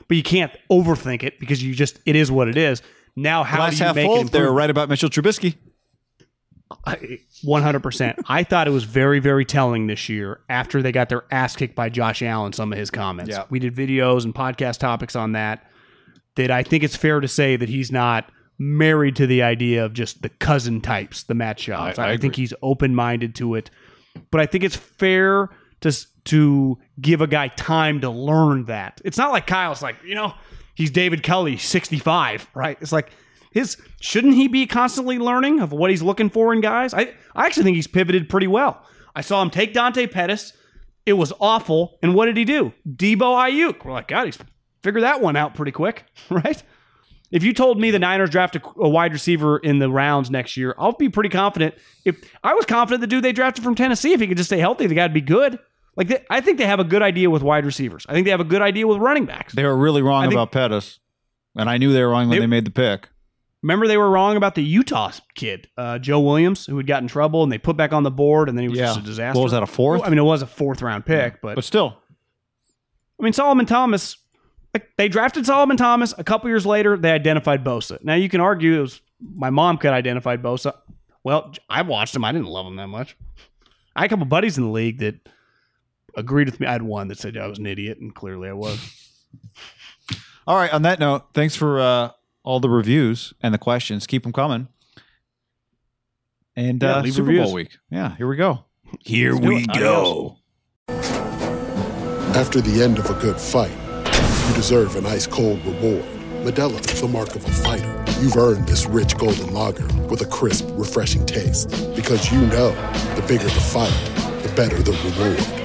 but you can't overthink it because you just it is what it is. Now, how Glass do you half make full. it They were improve? right about Mitchell Trubisky. One hundred percent. I thought it was very, very telling this year after they got their ass kicked by Josh Allen. Some of his comments. Yeah. We did videos and podcast topics on that. That I think it's fair to say that he's not married to the idea of just the cousin types, the Matt Schaubs. I I, think he's open minded to it, but I think it's fair to to give a guy time to learn that. It's not like Kyle's like you know he's David Kelly, sixty five, right? It's like his shouldn't he be constantly learning of what he's looking for in guys? I I actually think he's pivoted pretty well. I saw him take Dante Pettis. It was awful, and what did he do? Deebo Aiyuk. We're like, God, he's figured that one out pretty quick, right? If you told me the Niners draft a, a wide receiver in the rounds next year, I'll be pretty confident. If I was confident the dude they drafted from Tennessee, if he could just stay healthy, the guy'd be good. Like they, I think they have a good idea with wide receivers. I think they have a good idea with running backs. They were really wrong think- about Pettis, and I knew they were wrong when They- they made the pick. Remember they were wrong about the Utah kid, uh, Joe Williams, who had got in trouble, and they put back on the board, and then he was just a disaster. What was that? A fourth? I mean, it was a fourth round pick, but but still, I mean, Solomon Thomas, like, they drafted Solomon Thomas. A couple years later, they identified Bosa. Now, you can argue it was my mom could identify Bosa. Well, I watched him. I didn't love him that much. I had a couple buddies in the league that agreed with me. I had one that said I was an idiot, and clearly I was. All right. On that note, thanks for uh, all the reviews and the questions. Keep them coming. And Yeah, uh, leave Super reviews. Bowl week. Yeah, here we go. Here Let's do it. Adios. After the end of a good fight, you deserve an ice cold reward. Modelo is the mark of a fighter. You've earned this rich golden lager with a crisp, refreshing taste. Because you know the bigger the fight, the better the reward.